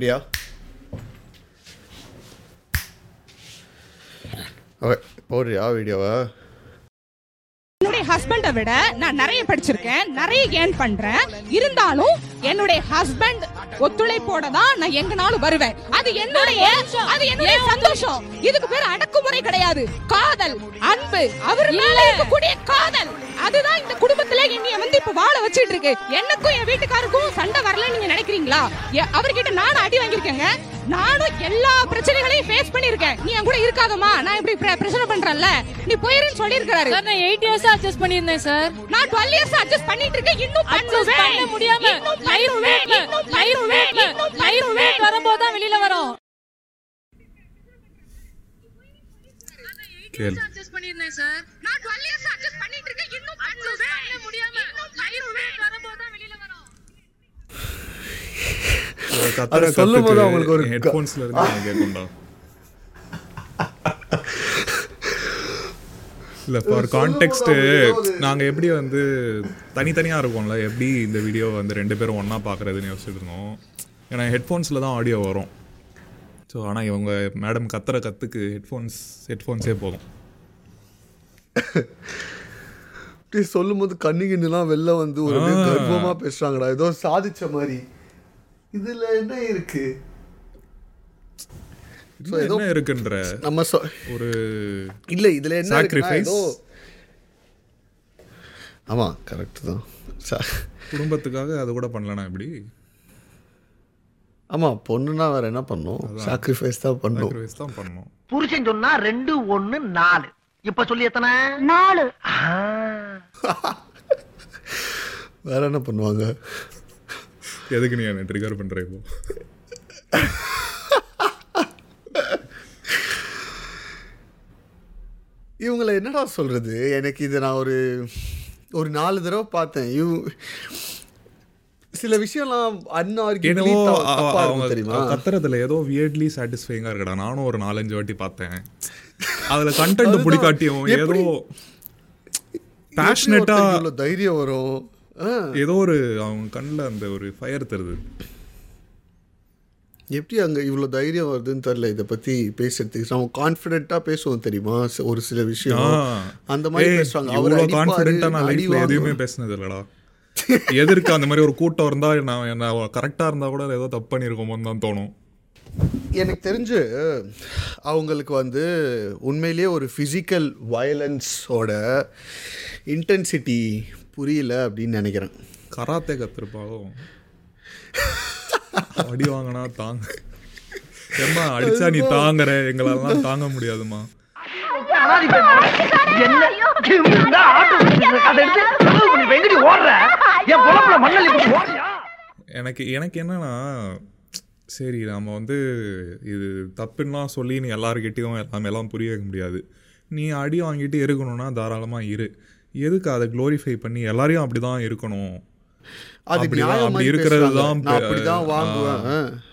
ரெடியா ஓகே போடுறியா வீடியோவா? என்னுடைய ஹஸ்பண்டை விட நான் நிறைய படிச்சிருக்கேன் நிறைய ஏர்ன் பண்றேன். இருந்தாலும் என்னுடைய ஹஸ்பண்ட் ஒத்துழைப்போட தான் நான் எங்கனாலும் வருவேன். அது என்னுடைய அது என்னுடைய சந்தோஷம். இதுக்கு பேர் அடக்குமுறை கிடையாது. காதல் அன்பு அவர் மேல இருக்கக்கூடிய காதல். அதுதான் இந்த குடும்பத்துல என்னைய வந்து இப்ப வாழ வச்சிட்டு இருக்கு. எனக்கும் என் வீட்டுக்காருக்கும் சண்டை வரல நீங்க நினைக்கிறீங்களா? அவர்கிட்ட நானும் அடி வாங்கியிருக்கேங்க. நானும் எல்லா பிரச்சனைகளையும் ஃபேஸ் பண்ணிருக்கேன் நீ என் கூட இருக்காதம்மா. நான் இப்படி பிர- பிரச்சனை பண்றேன்ல. நீ போயிருன்னு சொல்லியிருக்காரு சார் நான் எயிட் இயர்ஸ் அட்ஜஸ்ட் பண்ணியிருந்தேன் சார். நான் 12 இயர்ஸ் அட்ஜஸ்ட் பண்ணிட்டு இருக்கேன் இன்னும் அட்ஜஸ்ட் பண்ண முடியாம இன்னும் லைஃப் இன்னும் லைஃப் இன்னும் லைஃப். வேட் வரும்போது தான் வெளியில வரும். கேளு. அட்ஜஸ்ட் பண்ணியிருந்தேன் சார் நான் 12 இயர்ஸ் அட்ஜஸ்ட் பண்ணிட்டு இருக்கேன் இன்னும் பண்ண முடியாம லைஃப் வேட் வரும்போது தான் வெளியில வரும். அதை அவங்களுக்கு ஒரு ஹெட்ஃபோன்ஸ்ல இருந்து கேட்கும்டா இல்ல ஃபார் கான்டெக்ட் நாங்க எப்படி வந்து தனித்தனியா இருக்கோம்ல எப்படி இந்த வீடியோ வந்து ரெண்டு பேரும் ஒண்ணா பார்க்கறதுன்னு யோசிச்சுட்டு இருந்தோம். ஏன்னா ஹெட்ஃபோன்ஸ்ல தான் ஆடியோ வரும். ஸோ ஆனா இவங்க மேடம் கத்துற கத்துக்கு ஹெட்ஃபோன்ஸ் ஹெட்ஃபோன்ஸே போதும். இப்படி சொல்லும்போது கண்ணு கிண்ணுலாம் வெளில வந்து ஒரு அப்படியே ஆ. கர்வமா பேசுறாங்கடா. ஏதோ சாதிச்ச மாதிரி. இதுல என்ன இருக்கு? என்ன இருக்குன்ற நம்ம ஒரு இல்ல இதுல என்ன. ஏதோ ஆமா கரெக்ட் தான். குடும்பத்துக்காக அது கூட பண்ணலனா எப்படி? ஆமா பொண்ணுனா வேற என்ன பண்ணும்? சாக்ரிஃபைஸ் தான் பண்ணும். சாக்ரிஃபைஸ் தான் பண்ணணும் புருஷன் சொன்னா ரெண்டு ஒண்ணு நாலு. இப்ப சொல்லி எத்தனை? நாலு. வேற என்ன பண்ணுவாங்க? எதுக்கு நீ என்ன ட்ரிகர் பண்ற இப்போ? இவங்களை என்னடா சொல்றது? எனக்கு இது நான் ஒரு ஒரு நாலு தடவை பார்த்தேன். இவ் சில விஷயம்லாம் அன்ஆர்கியூபிளி என்னவோ அ- தப்பா அவங்க இருக்கும் தெரியுமா? கத்துறதுல ஏதோ வியர்ட்லி சாட்டிஸ்ஃபைங்கா இருக்கடா. நானும் ஒரு நாலஞ்சு வாட்டி பார்த்தேன். அதுல கண்டென்ட் பிடிக்காட்டியும் ஏதோ எப்படி பேஷனட்டா ஒருத்தருக்கு இவ்வளவு தைரியம் வரும்? ஏதோ ஒரு அவங்க கண்ணில் அந்த ஒரு ஃபயர் தருது. எப்படி அங்க இவ்வளவு தைரியம் வருதுன்னு தெரியல இதை பத்தி பேசுறதுக்கு. நம்ம கான்ஃபிடென்ட்டா பேசுவோம் தெரியுமா? ஒரு சில விஷயம். அந்த மாதிரி பேசுவாங்க. அவர் இவ்வளோ கான்ஃபிடென்ட்டாக நான் அடி லைஃப்ல எதுவுமே. பேசினது இல்லடா. எதிர்க்க அந்த மாதிரி ஒரு கூட்டம் இருந்தா நான் நான் கரெக்டா இருந்தா கூட ஏதோ தப்பு பண்ணியிருக்கோமோன்னு தான் தோணும். எனக்கு தெரிஞ்சு அவங்களுக்கு வந்து உண்மையிலேயே ஒரு ஃபிசிக்கல் வயலன்ஸோட இன்டென்சிட்டி புரியல அப்படின்னு நினைக்கிறேன். கராத்தே கத்துருப்பாலும் அடி வாங்கினா தாங்க. ஏம்மா அடிச்சா நீ தாங்குற. எங்களெல்லாம் தாங்க முடியாதுமா எனக்கு எனக்கு என்னன்னா சரி நம்ம வந்து இது தப்புன்னா சொல்லி நீ எல்லாருக்கிட்டையும் எல்லாமே எல்லாம் புரிய வைக்க முடியாது. நீ அடி வாங்கிட்டு இருக்கணும்னா தாராளமாக இரு. எதுக்கு அதை க்ளோரிஃபை பண்ணி எல்லாரையும் அப்படி தான் இருக்கணும்? அது அப்படிதான், அப்படி இருக்கிறது. தான் நான் பே- அப்படிதான் வாங்குவேன்.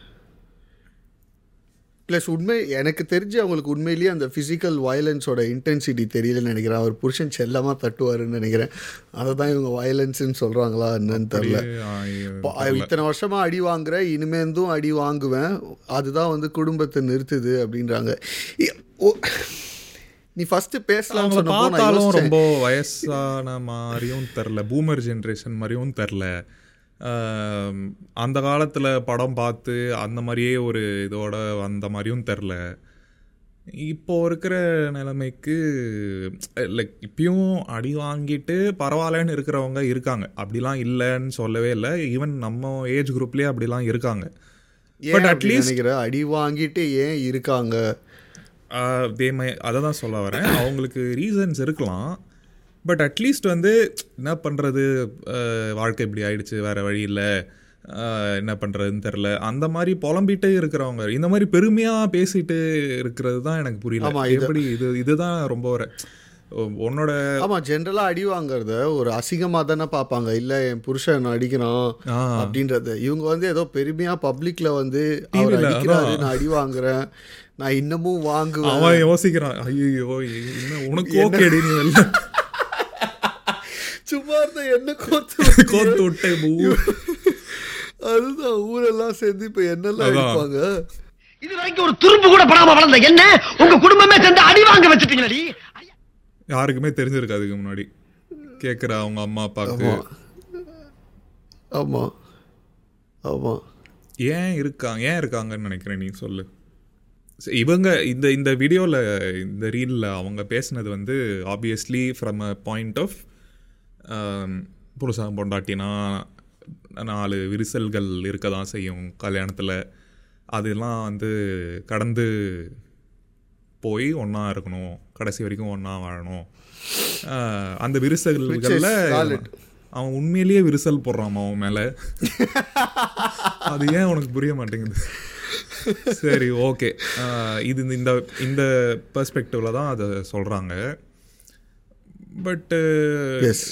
ப்ளஸ் உண்மை எனக்கு தெரிஞ்சு அவங்களுக்கு உண்மையிலேயே அந்த ஃபிசிக்கல் வயலன்ஸோட இன்டென்சிட்டி தெரியலன்னு நினைக்கிறேன். அவர் புருஷன் செல்லமாக தட்டுவாருன்னு நினைக்கிறேன். அதை தான் இவங்க வயலன்ஸ்னு சொல்கிறாங்களா என்னன்னு தெரில இத்தனை வருஷமா அடி வாங்குற இனிமேந்தும் அடி வாங்குவேன். அதுதான் வந்து குடும்பத்தை நிறுத்துது அப்படின்றாங்க. ஓ- நீ ஃபர்ஸ்ட் நான் பார்த்தாலும். ரொம்ப வயசான மாதிரியும் தெரில பூமர் ஜென்ரேஷன் மாதிரியும் தெரில அந்த காலத்தில் படம் பார்த்து அந்த மாதிரியே ஒரு இதோட வந்த மாதிரியும் தெரில இப்போ இருக்கிற நிலைமைக்கு லைக் இப்பயும் அடி வாங்கிட்டு பரவாயில்லன்னு இருக்கிறவங்க இருக்காங்க. அப்படிலாம் இல்லைன்னு சொல்லவே இல்லை. ஈவன் நம்ம ஏஜ் குரூப்லேயே அப்படிலாம் இருக்காங்க. பட் அட்லீஸ்ட் அடி வாங்கிட்டு ஏன் இருக்காங்க? தே மை அதை தான் சொல்ல வரேன். அவங்களுக்கு ரீசன்ஸ் இருக்கலாம். பட் அட்லீஸ்ட் வந்து என்ன பண்ணுறது வாழ்க்கை இப்படி ஆயிடுச்சு வேறு வழி இல்லை. என்ன பண்ணுறதுன்னு தெரில அந்த மாதிரி புலம்பிட்டே இருக்கிறவங்க இந்த மாதிரி பெருமையாக பேசிட்டு இருக்கிறது தான் எனக்கு புரியல. எப்படி இது இதுதான் ரொம்ப வர உன்னோட ஆமா ஜென்ரலா அடி வாங்குறத ஒரு அசிங்கமா தானே பார்ப்பாங்க. இல்ல என் புருஷன் என்னை அடிக்கிறான். அப்படின்றத. இவங்க வந்து ஏதோ பெருமையா பப்ளிக்ல வந்து அவர் அடிக்கிறாரு. நான் அடி வாங்குறேன். நான் இன்னமும் வாங்குவேன். அவன் யோசிக்கிறான் ஐயோ இன்னும் உனக்கு வெளில சும்மா இருந்த என்ன கோத்து கோத்து விட்டே பூ. அதுதான் ஊரெல்லாம் சேர்ந்து இப்ப என்னெல்லாம் அதான். இருப்பாங்க இது வரைக்கும் ஒரு துரும்பு கூட படாம வளர்ந்த என்ன? உங்க குடும்பமே சேர்ந்து அடி வாங்க வச்சுட்டீங்களடி. யாருக்குமே தெரிஞ்சிருக்கு அதுக்கு முன்னாடி. கேட்குற அவங்க அம்மா அப்பாவுக்கு ஆமா. ஆமா. ஆமா. ஏன் இருக்காங்க ஏன் இருக்காங்கன்னு நினைக்கிறேன் நீ சொல்லு. இவங்க இந்த இந்த வீடியோவில் இந்த ரீலில் அவங்க பேசுனது வந்து obviously from a point of புருஷன் பொண்டாட்டினா நாலு விரிசல்கள் இருக்க தான் செய்யும் கல்யாணத்தில். அதெல்லாம் வந்து கடந்து போய் ஒன்றா இருக்கணும். கடைசி வரைக்கும் ஒன்றா வாழணும். அந்த விரிசல்களில். அவன் உண்மையிலேயே விரிசல் போடுறான் அவன் மேலே. அது ஏன் உனக்கு புரிய மாட்டேங்குது? சரி ஓகே இது இந்த- இந்த பெர்ஸ்பெக்டிவ்ல தான் அதை சொல்கிறாங்க பட்டு.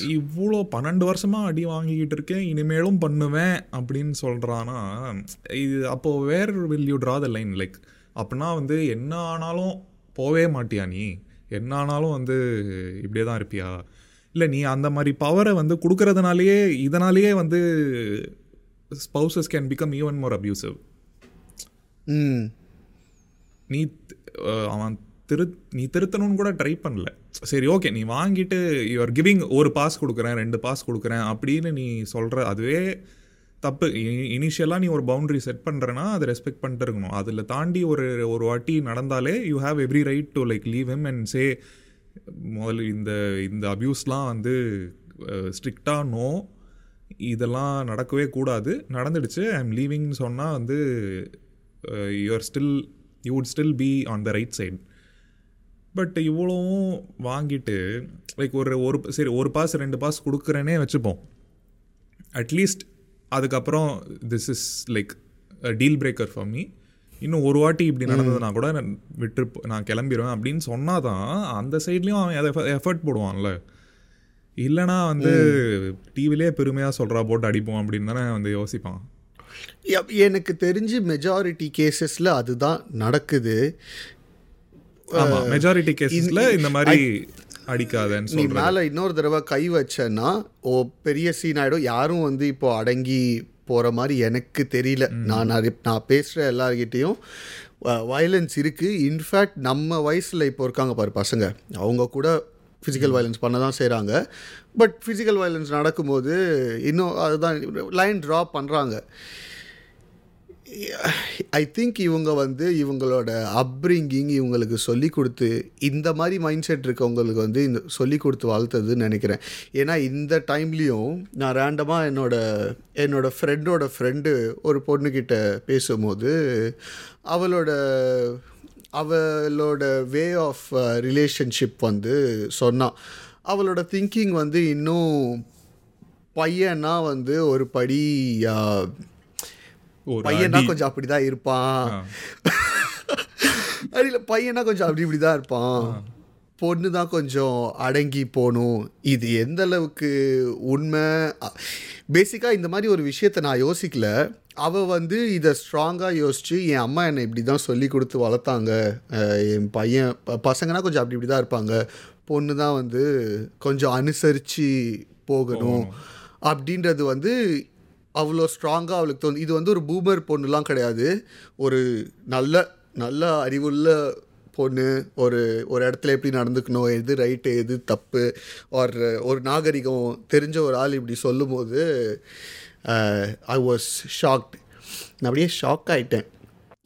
இவ்வளோ பன்னெண்டு வருஷமா அடி வாங்கிக்கிட்டு இருக்கேன் இனிமேலும் பண்ணுவேன் அப்படின்னு சொல்கிறானா இது அப்போது where will you draw the line like அப்படின்னா வந்து என்ன ஆனாலும் போவே மாட்டியா நீ? என்ன ஆனாலும் வந்து இப்படியே தான் இருப்பியா? இல்லை நீ அந்த மாதிரி பவரை வந்து கொடுக்கறதுனாலயே இதனாலேயே வந்து spouses can become even more abusive நீ அவன் திரு நீ திருத்தணும்னு கூட ட்ரை பண்ணல. சரி ஓகே நீ வாங்கிட்டு யூஆர் கிவிங் ஒரு பாஸ் கொடுக்குறேன் ரெண்டு பாஸ் கொடுக்குறேன் அப்படின்னு நீ சொல்கிற அதுவே தப்பு. இனிஷியலாக நீ ஒரு பவுண்ட்ரி செட் பண்ணுறேன்னா அதை ரெஸ்பெக்ட் பண்ணிட்டு இருக்கணும். அதில் தாண்டி ஒரு ஒரு வாட்டி நடந்தாலே you have every right to like leave him and say முதல்ல இந்த இந்த அப்யூஸ்லாம் வந்து ஸ்ட்ரிக்டாக நோ இதெல்லாம் நடக்கவே கூடாது. நடந்துடுச்சு. ஐ எம் லீவிங்னு சொன்னால் வந்து you're still you would still be on the right side but இவ்வளவும் வாங்கிட்டு லைக் ஒரு ஒரு சரி ஒரு பாஸ் ரெண்டு பாஸ் கொடுக்குறேனே வச்சுப்போம். அட்லீஸ்ட் அதுக்கப்புறம் this is like deal breaker for me இன்னும் ஒரு வாட்டி இப்படி நடந்ததுனா கூட நான் விட்டு நான் கிளம்பிடுவேன் அப்படின்னு சொன்னாதான் அந்த சைட்லேயும் அவன் அதை எஃபர்ட் போடுவான்ல. இல்லைனா வந்து டிவிலே பெருமையாக சொல்கிறா போட்டு அடிப்போம் அப்படின்னு தானே வந்து யோசிப்பான். எனக்கு தெரிஞ்சு மெஜாரிட்டி கேசஸ்ல அதுதான் நடக்குது. மெஜாரிட்டி கேசஸ்ல இந்த மாதிரி அடிக்காதன்னு நீ மேல இன்னொரு தடவை கை வச்சேன்னா ஓ பெரிய சீன் ஆயிடும். யாரும் வந்து இப்போ அடங்கி போற மாதிரி எனக்கு தெரியல. நான் நான் பேசுற எல்லார்கிட்டயும் வயலன்ஸ் இருக்கு. இன்ஃபேக்ட் நம்ம வயசுல இப்போ இருக்காங்க பாரு பசங்க. அவங்க கூட ஃபிசிக்கல் வயலன்ஸ் பண்ண தான் செய்கிறாங்க பட் ஃபிசிக்கல் வயலன்ஸ் நடக்கும்போது இன்னும் அதுதான் லைன் ட்ரா பண்ணுறாங்க ஐ திங்க் இவங்க வந்து இவங்களோட அப்ரிங்கிங் இவங்களுக்கு சொல்லி கொடுத்து இந்த மாதிரி மைண்ட் செட் இருக்கவங்களுக்கு வந்து இந்த சொல்லி கொடுத்து வளர்த்ததுன்னு நினைக்கிறேன். ஏன்னா இந்த டைம்லேயும் நான் ரேண்டமாக என்னோட என்னோட ஃப்ரெண்டோட ஃப்ரெண்டு ஒரு பொண்ணுக்கிட்ட பேசும்போது அவளோட அவளோட வே ஆஃப் ரிலேஷன்ஷிப் வந்து சொன்னான் அவளோட திங்கிங் வந்து இன்னும் பையனா வந்து ஒரு படி uh, பையனா. கொஞ்சம் அப்படிதான் இருப்பான். அடியில பையனா கொஞ்சம் அப்படி இப்படி தான் இருப்பான். பொண்ணு தான் கொஞ்சம் அடங்கி போகணும். இது எந்த அளவுக்கு உண்மை? பேசிக்காக இந்த மாதிரி ஒரு விஷயத்தை நான் யோசிக்கல. அவள் வந்து இதை ஸ்ட்ராங்காக யோசிச்சு என் அம்மா என்னை இப்படி தான் சொல்லி கொடுத்து வளர்த்தாங்க. என் பையன் பசங்கன்னா கொஞ்சம் அப்படி இப்படி தான் இருப்பாங்க. பொண்ணு தான் வந்து கொஞ்சம் அனுசரித்து போகணும். அப்படின்றது வந்து அவ்வளோ ஸ்ட்ராங்காக அவளுக்கு தோணும் இது வந்து ஒரு பூமர் பொண்ணுலாம் கிடையாது. ஒரு நல்ல நல்ல அறிவுள்ள பொண்ணு ஒரு ஒரு இடத்துல எப்படி நடந்துக்கணும் எது ரைட்டு எது தப்பு ஒரு ஒரு நாகரிகம் தெரிஞ்ச ஒரு ஆள் இப்படி சொல்லும்போது ஐ வாஸ் ஷாக்ட் நான் அப்படியே ஷாக் ஆயிட்டேன்.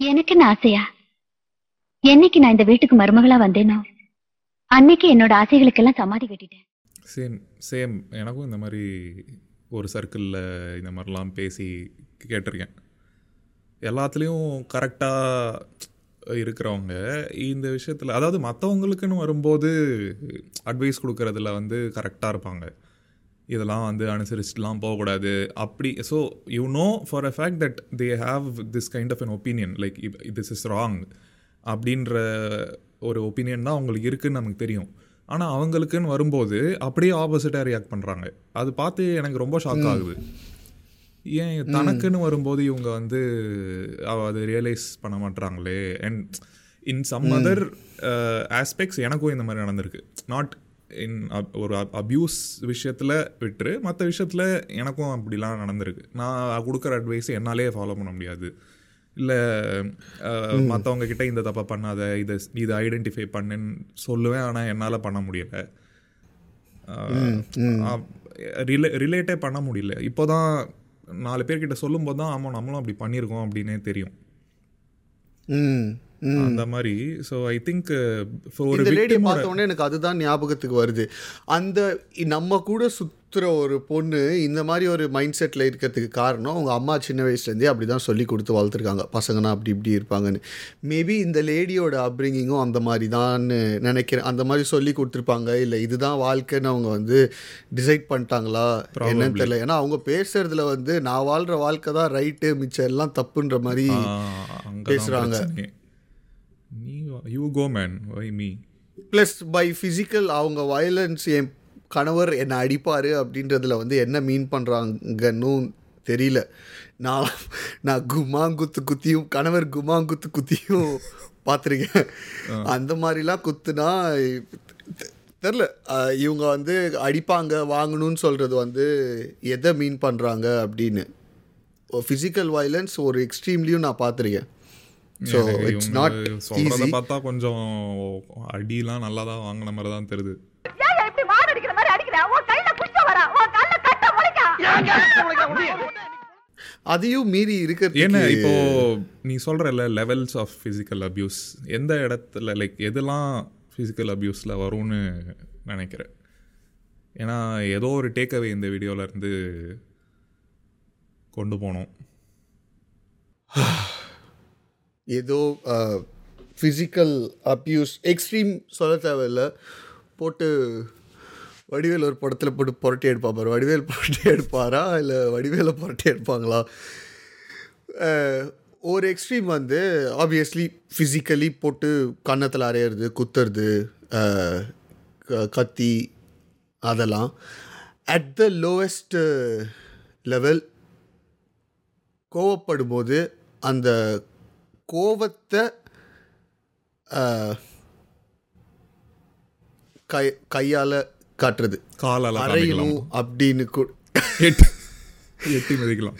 எனக்குன்னு ஆசையா? என்னைக்கு நான் இந்த வீட்டுக்கு மருமகளா வந்தேனோ அன்னைக்கு என்னோட ஆசைகளுக்கெல்லாம் சமாதி கட்டிட்டேன். சேம் சேம் எனக்கும் இந்த மாதிரி ஒரு சர்க்கிளில் இந்த மாதிரிலாம் பேசி கேட்டிருக்கேன். எல்லாத்துலேயும் கரெக்டாக இருக்கிறவங்க இந்த விஷயத்தில் அதாவது மற்றவங்களுக்குன்னு வரும்போது அட்வைஸ் கொடுக்குறதுல வந்து கரெக்டாக இருப்பாங்க. இதெல்லாம் வந்து அனுசரிச்சுட்டுலாம் போகக்கூடாது. அப்படி so you know for a fact that they have this kind of an opinion like this is wrong அப்படின்ற ஒரு ஒப்பீனியன் தான் அவங்களுக்கு இருக்குதுன்னு நமக்கு தெரியும். ஆனால் அவங்களுக்குன்னு வரும்போது அப்படியே ஆப்போசிட்டாக ரியாக்ட் பண்ணுறாங்க அது பார்த்து எனக்கு ரொம்ப ஷாக் ஆகுது. ஏன் தனக்குன்னு வரும்போது இவங்க வந்து அதை ரியலைஸ் பண்ண மாட்றாங்களே? And in some other aspects எனக்கும் இந்த மாதிரி நடந்திருக்கு. நாட் இன் ஒரு அப்யூஸ் விஷயத்தில் விட்டுரு மற்ற விஷயத்தில் எனக்கும் அப்படிலாம் நடந்திருக்கு. நான் கொடுக்குற அட்வைஸ் என்னாலே ஃபாலோ பண்ண முடியாது. இல்லை மற்றவங்க கிட்ட இந்த தப்பை பண்ணாத இதை இதை ஐடென்டிஃபை பண்ணுன்னு சொல்லுவேன். ஆனால் என்னால் பண்ண முடியலை. ரிலே ரிலேட்டே பண்ண முடியல. இப்போ தான் நாலு பேர்கிட்ட சொல்லும்போது தான் ஆமாம் நம்மளும் அப்படி பண்ணியிருக்கோம் அப்படின்னே தெரியும். அந்த மாதிரி. ஸோ ஐ திங்க் ஒரு இந்த லேடியை victim-ஓட- பார்த்த உடனே எனக்கு அதுதான் ஞாபகத்துக்கு வருது. அந்த நம்ம கூட சுத்துற ஒரு பொண்ணு இந்த மாதிரி ஒரு மைண்ட் செட்டில் இருக்கிறதுக்கு காரணம் அவங்க அம்மா சின்ன வயசுலேருந்தே அப்படி தான் சொல்லி கொடுத்து வளர்த்துருக்காங்க. பசங்கன்னா அப்படி இப்படி இருப்பாங்கன்னு. மேபி இந்த லேடியோட அப்ரிங்கிங்கும் அந்த மாதிரி தான் நினைக்கிறேன். அந்த மாதிரி சொல்லி கொடுத்துருப்பாங்க. இல்லை இதுதான் வாழ்க்கைன்னு அவங்க வந்து டிசைட் பண்ணிட்டாங்களா என்னன்னு தெரியல. ஏன்னா அவங்க பேசுறதுல வந்து நான் வாழ்கிற வாழ்க்கை தான் ரைட்டு மிச்சம் எல்லாம் தப்புன்ற மாதிரி. பிரச்சனையே. நீ you go man why me plus by physical அவங்க வயலன்ஸ் என் கணவர் என்னை அடிப்பார் அப்படின்றதுல வந்து என்ன மீன் பண்ணுறாங்கன்னு தெரியல. நான் நான் குமாங்குத்து குத்தியும் கணவர் குமாங்குத்து குத்தியும் பார்த்துருக்கேன். அந்த மாதிரிலாம் குத்துனா தெரில இவங்க வந்து அடிப்பாங்க வாங்கணும்னு சொல்கிறது வந்து எதை மீன் பண்ணுறாங்க அப்படின்னு. ஃபிசிக்கல் வயலன்ஸ் ஒரு எக்ஸ்ட்ரீம்லேயும் நான் பார்த்துருக்கேன். ஸோ இட்ஸ் நாட் சொல்றத ஈஸி பார்த்தா கொஞ்சம் அடிலாம் நல்லா தான் வாங்கின மாதிரி தான் தெரியுது. அதையும் மீறி ஏன்னா இருக்கிறதுக்கு இப்போ நீ சொல்றல லெவல்ஸ் ஆஃப் ஃபிசிக்கல் அபியூஸ் எந்த இடத்துல லைக் எதெல்லாம் ஃபிசிக்கல் அபியூஸில் வரும்னு நினைக்கிறேன். ஏன்னா ஏதோ ஒரு டேக்அவே இந்த வீடியோல இருந்து கொண்டு போனோம். ஏதோ ஃபிசிக்கல் அப்யூஸ் எக்ஸ்ட்ரீம் சொல்ல தேவையில்ல. போட்டு வடிவேல் ஒரு படத்தில் போட்டு புரட்டி எடுப்பா பாரு. வடிவேல் புரட்டி எடுப்பாரா? இல்லை வடிவேலை புரட்டி எடுப்பாங்களா? ஒரு எக்ஸ்ட்ரீம் வந்து ஆப்வியஸ்லி ஃபிசிக்கலி போட்டு கன்னத்தில் அரையிறது குத்துறது க- கத்தி அதெல்லாம். அட் த லோவஸ்ட் லெவல் கோவப்படும் போது அந்த கோவத்தை கை கையால் காட்டுறது. காலால அறையணும் அப்படின்னு கூட எட்டி. மிதிக்கலாம்.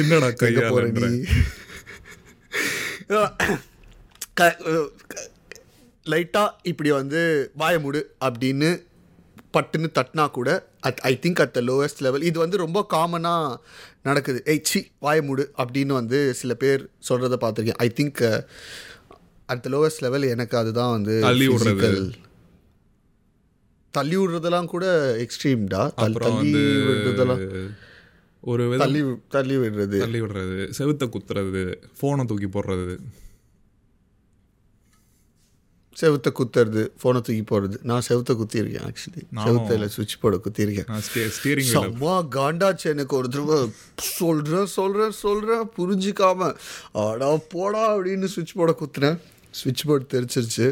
என்னடா எங்க போற கையாலன்ற? நீ? லைட்டாக இப்படி வந்து வாய மூடு அப்படின்னு பட்டுன்னு தட்டினா கூட at I think at the lowest level இது வந்து ரொம்ப காமனாக நடக்குது. ஏய் சி வாய மூடு அப்படின்னு வந்து சில பேர் சொல்கிறத பார்த்துருக்கேன். I think at the lowest level எனக்கு அதுதான் வந்து தள்ளி விடுறதெல்லாம் கூட எக்ஸ்ட்ரீம்டா தள்ளி விடுறதெல்லாம் ஒரு தள்ளி தள்ளி விடுறது. தள்ளி விடுறது. செவுத்த குத்துறது. ஃபோனை தூக்கி போடுறது. செவுத்த குத்துறது ஃபோனை தூக்கி போடுறது. நான் செவுத்த குத்திருக்கேன் ஆக்சுவலி நானும். செவுத்தையில் சுவிட்ச் போர்டை குத்திருக்கேன் செம்ம காண்டாச்சு எனக்கு ஒரு தடவை சொல்கிறேன் சொல்கிறேன் சொல்கிறேன் புரிஞ்சிக்காம ஆடா போடா அப்படின்னு சுவிட்ச் போர்டை குத்துனேன். சுவிட்ச் போர்டு தெரிச்சிருச்சு.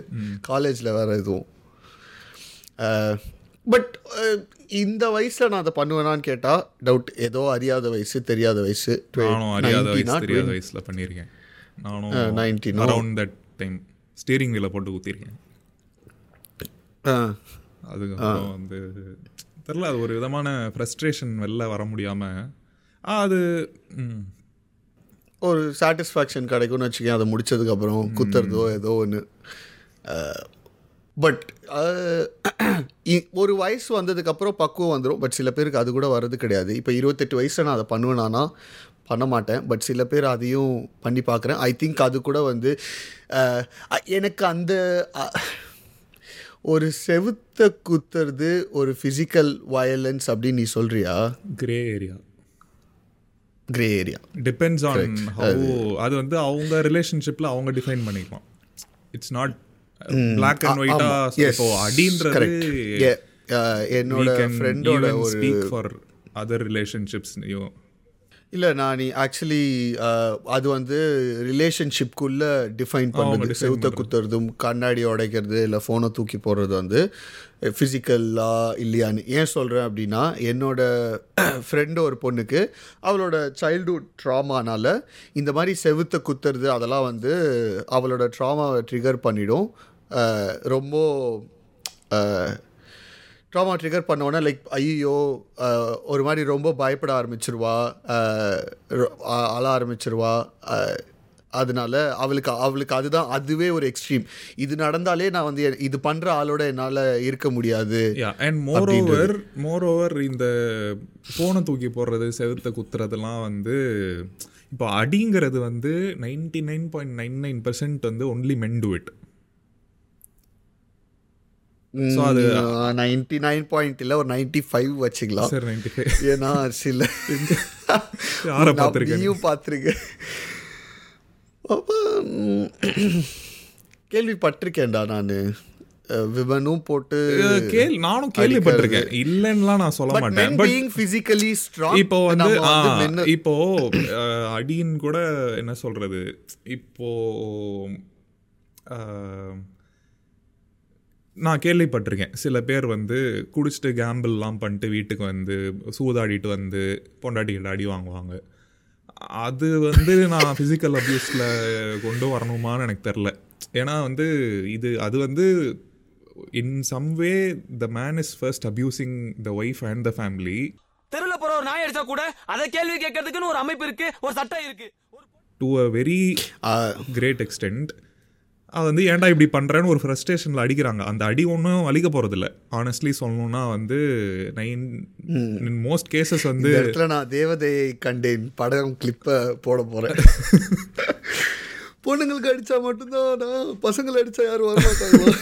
காலேஜில் வேறு எதுவும் பட் இந்த வயசில் நான் அதை பண்ணுவேனான்னு கேட்டால் டவுட் ஏதோ அறியாத வயசு தெரியாத வயசு. நானும் அறியாத 19 வயசு தெரியாத 20. வயசுல பண்ணியிருக்கேன். நானும் 19 no. Around that time steering வீல போட்டு குத்திருக்கேன். ஆ. அதுக்கப்புறம் வந்து தெரில அது ஒரு விதமான ஃப்ரஸ்ட்ரேஷன் வெளில வர முடியாமல் அது ஒரு சாட்டிஸ்ஃபேக்ஷன் கிடைக்கும்னு வச்சுக்கேன் அதை முடிச்சதுக்கப்புறம் குத்துறதோ ஏதோ ஒன்று பட் ஒரு வயசு வந்ததுக்கப்புறம் பக்குவம் வந்துடும் பட் சில பேருக்கு அது கூட வர்றது கிடையாது. இப்போ இருபத்தெட்டு வயசில் நான் அதை பண்ணுவேனானா பண்ண மாட்டேன் பட் சில பேர் அதையும் பண்ணி பார்க்குறேன். ஐ திங்க் அது கூட வந்து எனக்கு அந்த ஒரு செவுத்த குத்துறது ஒரு ஃபிசிக்கல் வயலன்ஸ் அப்படின்னு நீ சொல்றியா? Grey area grey area depends on அது. வந்து அவங்க ரிலேஷன்ஷிப்பில் அவங்க டிஃபைன் பண்ணிக்கலாம் இட்ஸ் நாட் பிளாக் அண்ட் ஒயிட்டா இப்போ அடின்றது என்னோட ஃப்ரெண்டோட ஒரு ஸ்பீக் ஃபார் அதர் ரிலேஷன்ஷிப்ஸ் இல்லை நான் நீ ஆக்சுவலி அது வந்து ரிலேஷன்ஷிப்குள்ளே டிஃபைன் பண்ணுறது செவுத்த. குத்துறதும் கண்ணாடி உடைக்கிறது இல்லை ஃபோனை தூக்கி போடுறது வந்து ஃபிசிக்கலா இல்லையான்னு. ஏன் சொல்கிறேன் அப்படின்னா என்னோட ஃப்ரெண்டு ஒரு பொண்ணுக்கு அவளோட சைல்டுஹுட் ட்ராமானால இந்த மாதிரி செவுத்த குத்துறது அதெல்லாம் வந்து அவளோட ட்ராமாவை ட்ரிகர் பண்ணிடும். ரொம்ப ட்ராமா ட்ரிகர் பண்ணோன்னே லைக் ஐயோ ஒரு மாதிரி ரொம்ப பயப்பட ஆரம்பிச்சிருவா அழ ஆரம்பிச்சிருவா அதனால அவளுக்கு அவளுக்கு அதுதான் அதுவே ஒரு எக்ஸ்ட்ரீம் இது நடந்தாலே நான் வந்து இது பண்ணுற ஆளோட என்னால் இருக்க முடியாது and more over more over இந்த ஃபோனை தூக்கி போடுறது செவுத்த குத்துறதெல்லாம் வந்து இப்போ அடிங்கிறது வந்து ninety nine point nine nine percent வந்து only men do it So அது- நைன்டி நைன் பாயிண்ட் இல்லை ஒரு நைன்டி ஃபைவ் வச்சுக்கலாம் சார் நைன்டி ஃபைவ். ஏன்னா சில யாரை நான் பார்த்திருக்க நீ? நீயும் பார்த்துருக்கேன். அப்ப, கேள்விப்பட்டிருக்கேன்டா நான். விமனும் போட்டு கேள் நானும் கேள்விப்பட்டிருக்கேன். இல்லைன்னுலாம் நான் சொல்ல மாட்டேன். பட் being physically strong இப்போ வந்து இப்போ அடின்னு கூட என்ன சொல்றது? இப்போ நான் கேள்விப்பட்டிருக்கேன். சில பேர் வந்து குடிச்சிட்டு கேம்பிள்லாம் பண்ணிட்டு வீட்டுக்கு வந்து சூதாடிட்டு வந்து பொண்டாட்டிகிட்ட அடி வாங்குவாங்க. அது வந்து நான் ஃபிசிக்கல் அப்யூஸில் கொண்டு வரணுமான்னு எனக்கு தெரில ஏன்னா வந்து இது அது வந்து in some way the man is first abusing the wife and the family தெருல போற ஒரு நாய் அடிச்சா கூட அதை கேள்வி கேட்கறதுக்குன்னு ஒரு அமைப்பு இருக்கு ஒரு சட்டம் இருக்கு. To a very great extent அது வந்து ஏன்டா இப்படி பண்ணுறேன்னு ஒரு ஃப்ரஸ்ட்ரேஷனில் அடிக்கிறாங்க. அந்த அடி ஒன்றும் வலிக்க போகிறதில்ல ஆனஸ்ட்லி சொல்லணும்னா வந்து நைன் இன் மோஸ்ட் கேசஸ் வந்து இடத்துல நான் தேவதையை கண்டேன். படம் கிளிப்பை போட போறேன். பொண்ணுங்களுக்கு அடிச்சா மட்டும்தான் நான் பசங்களை அடிச்சா யாரும் வரமாட்டாங்க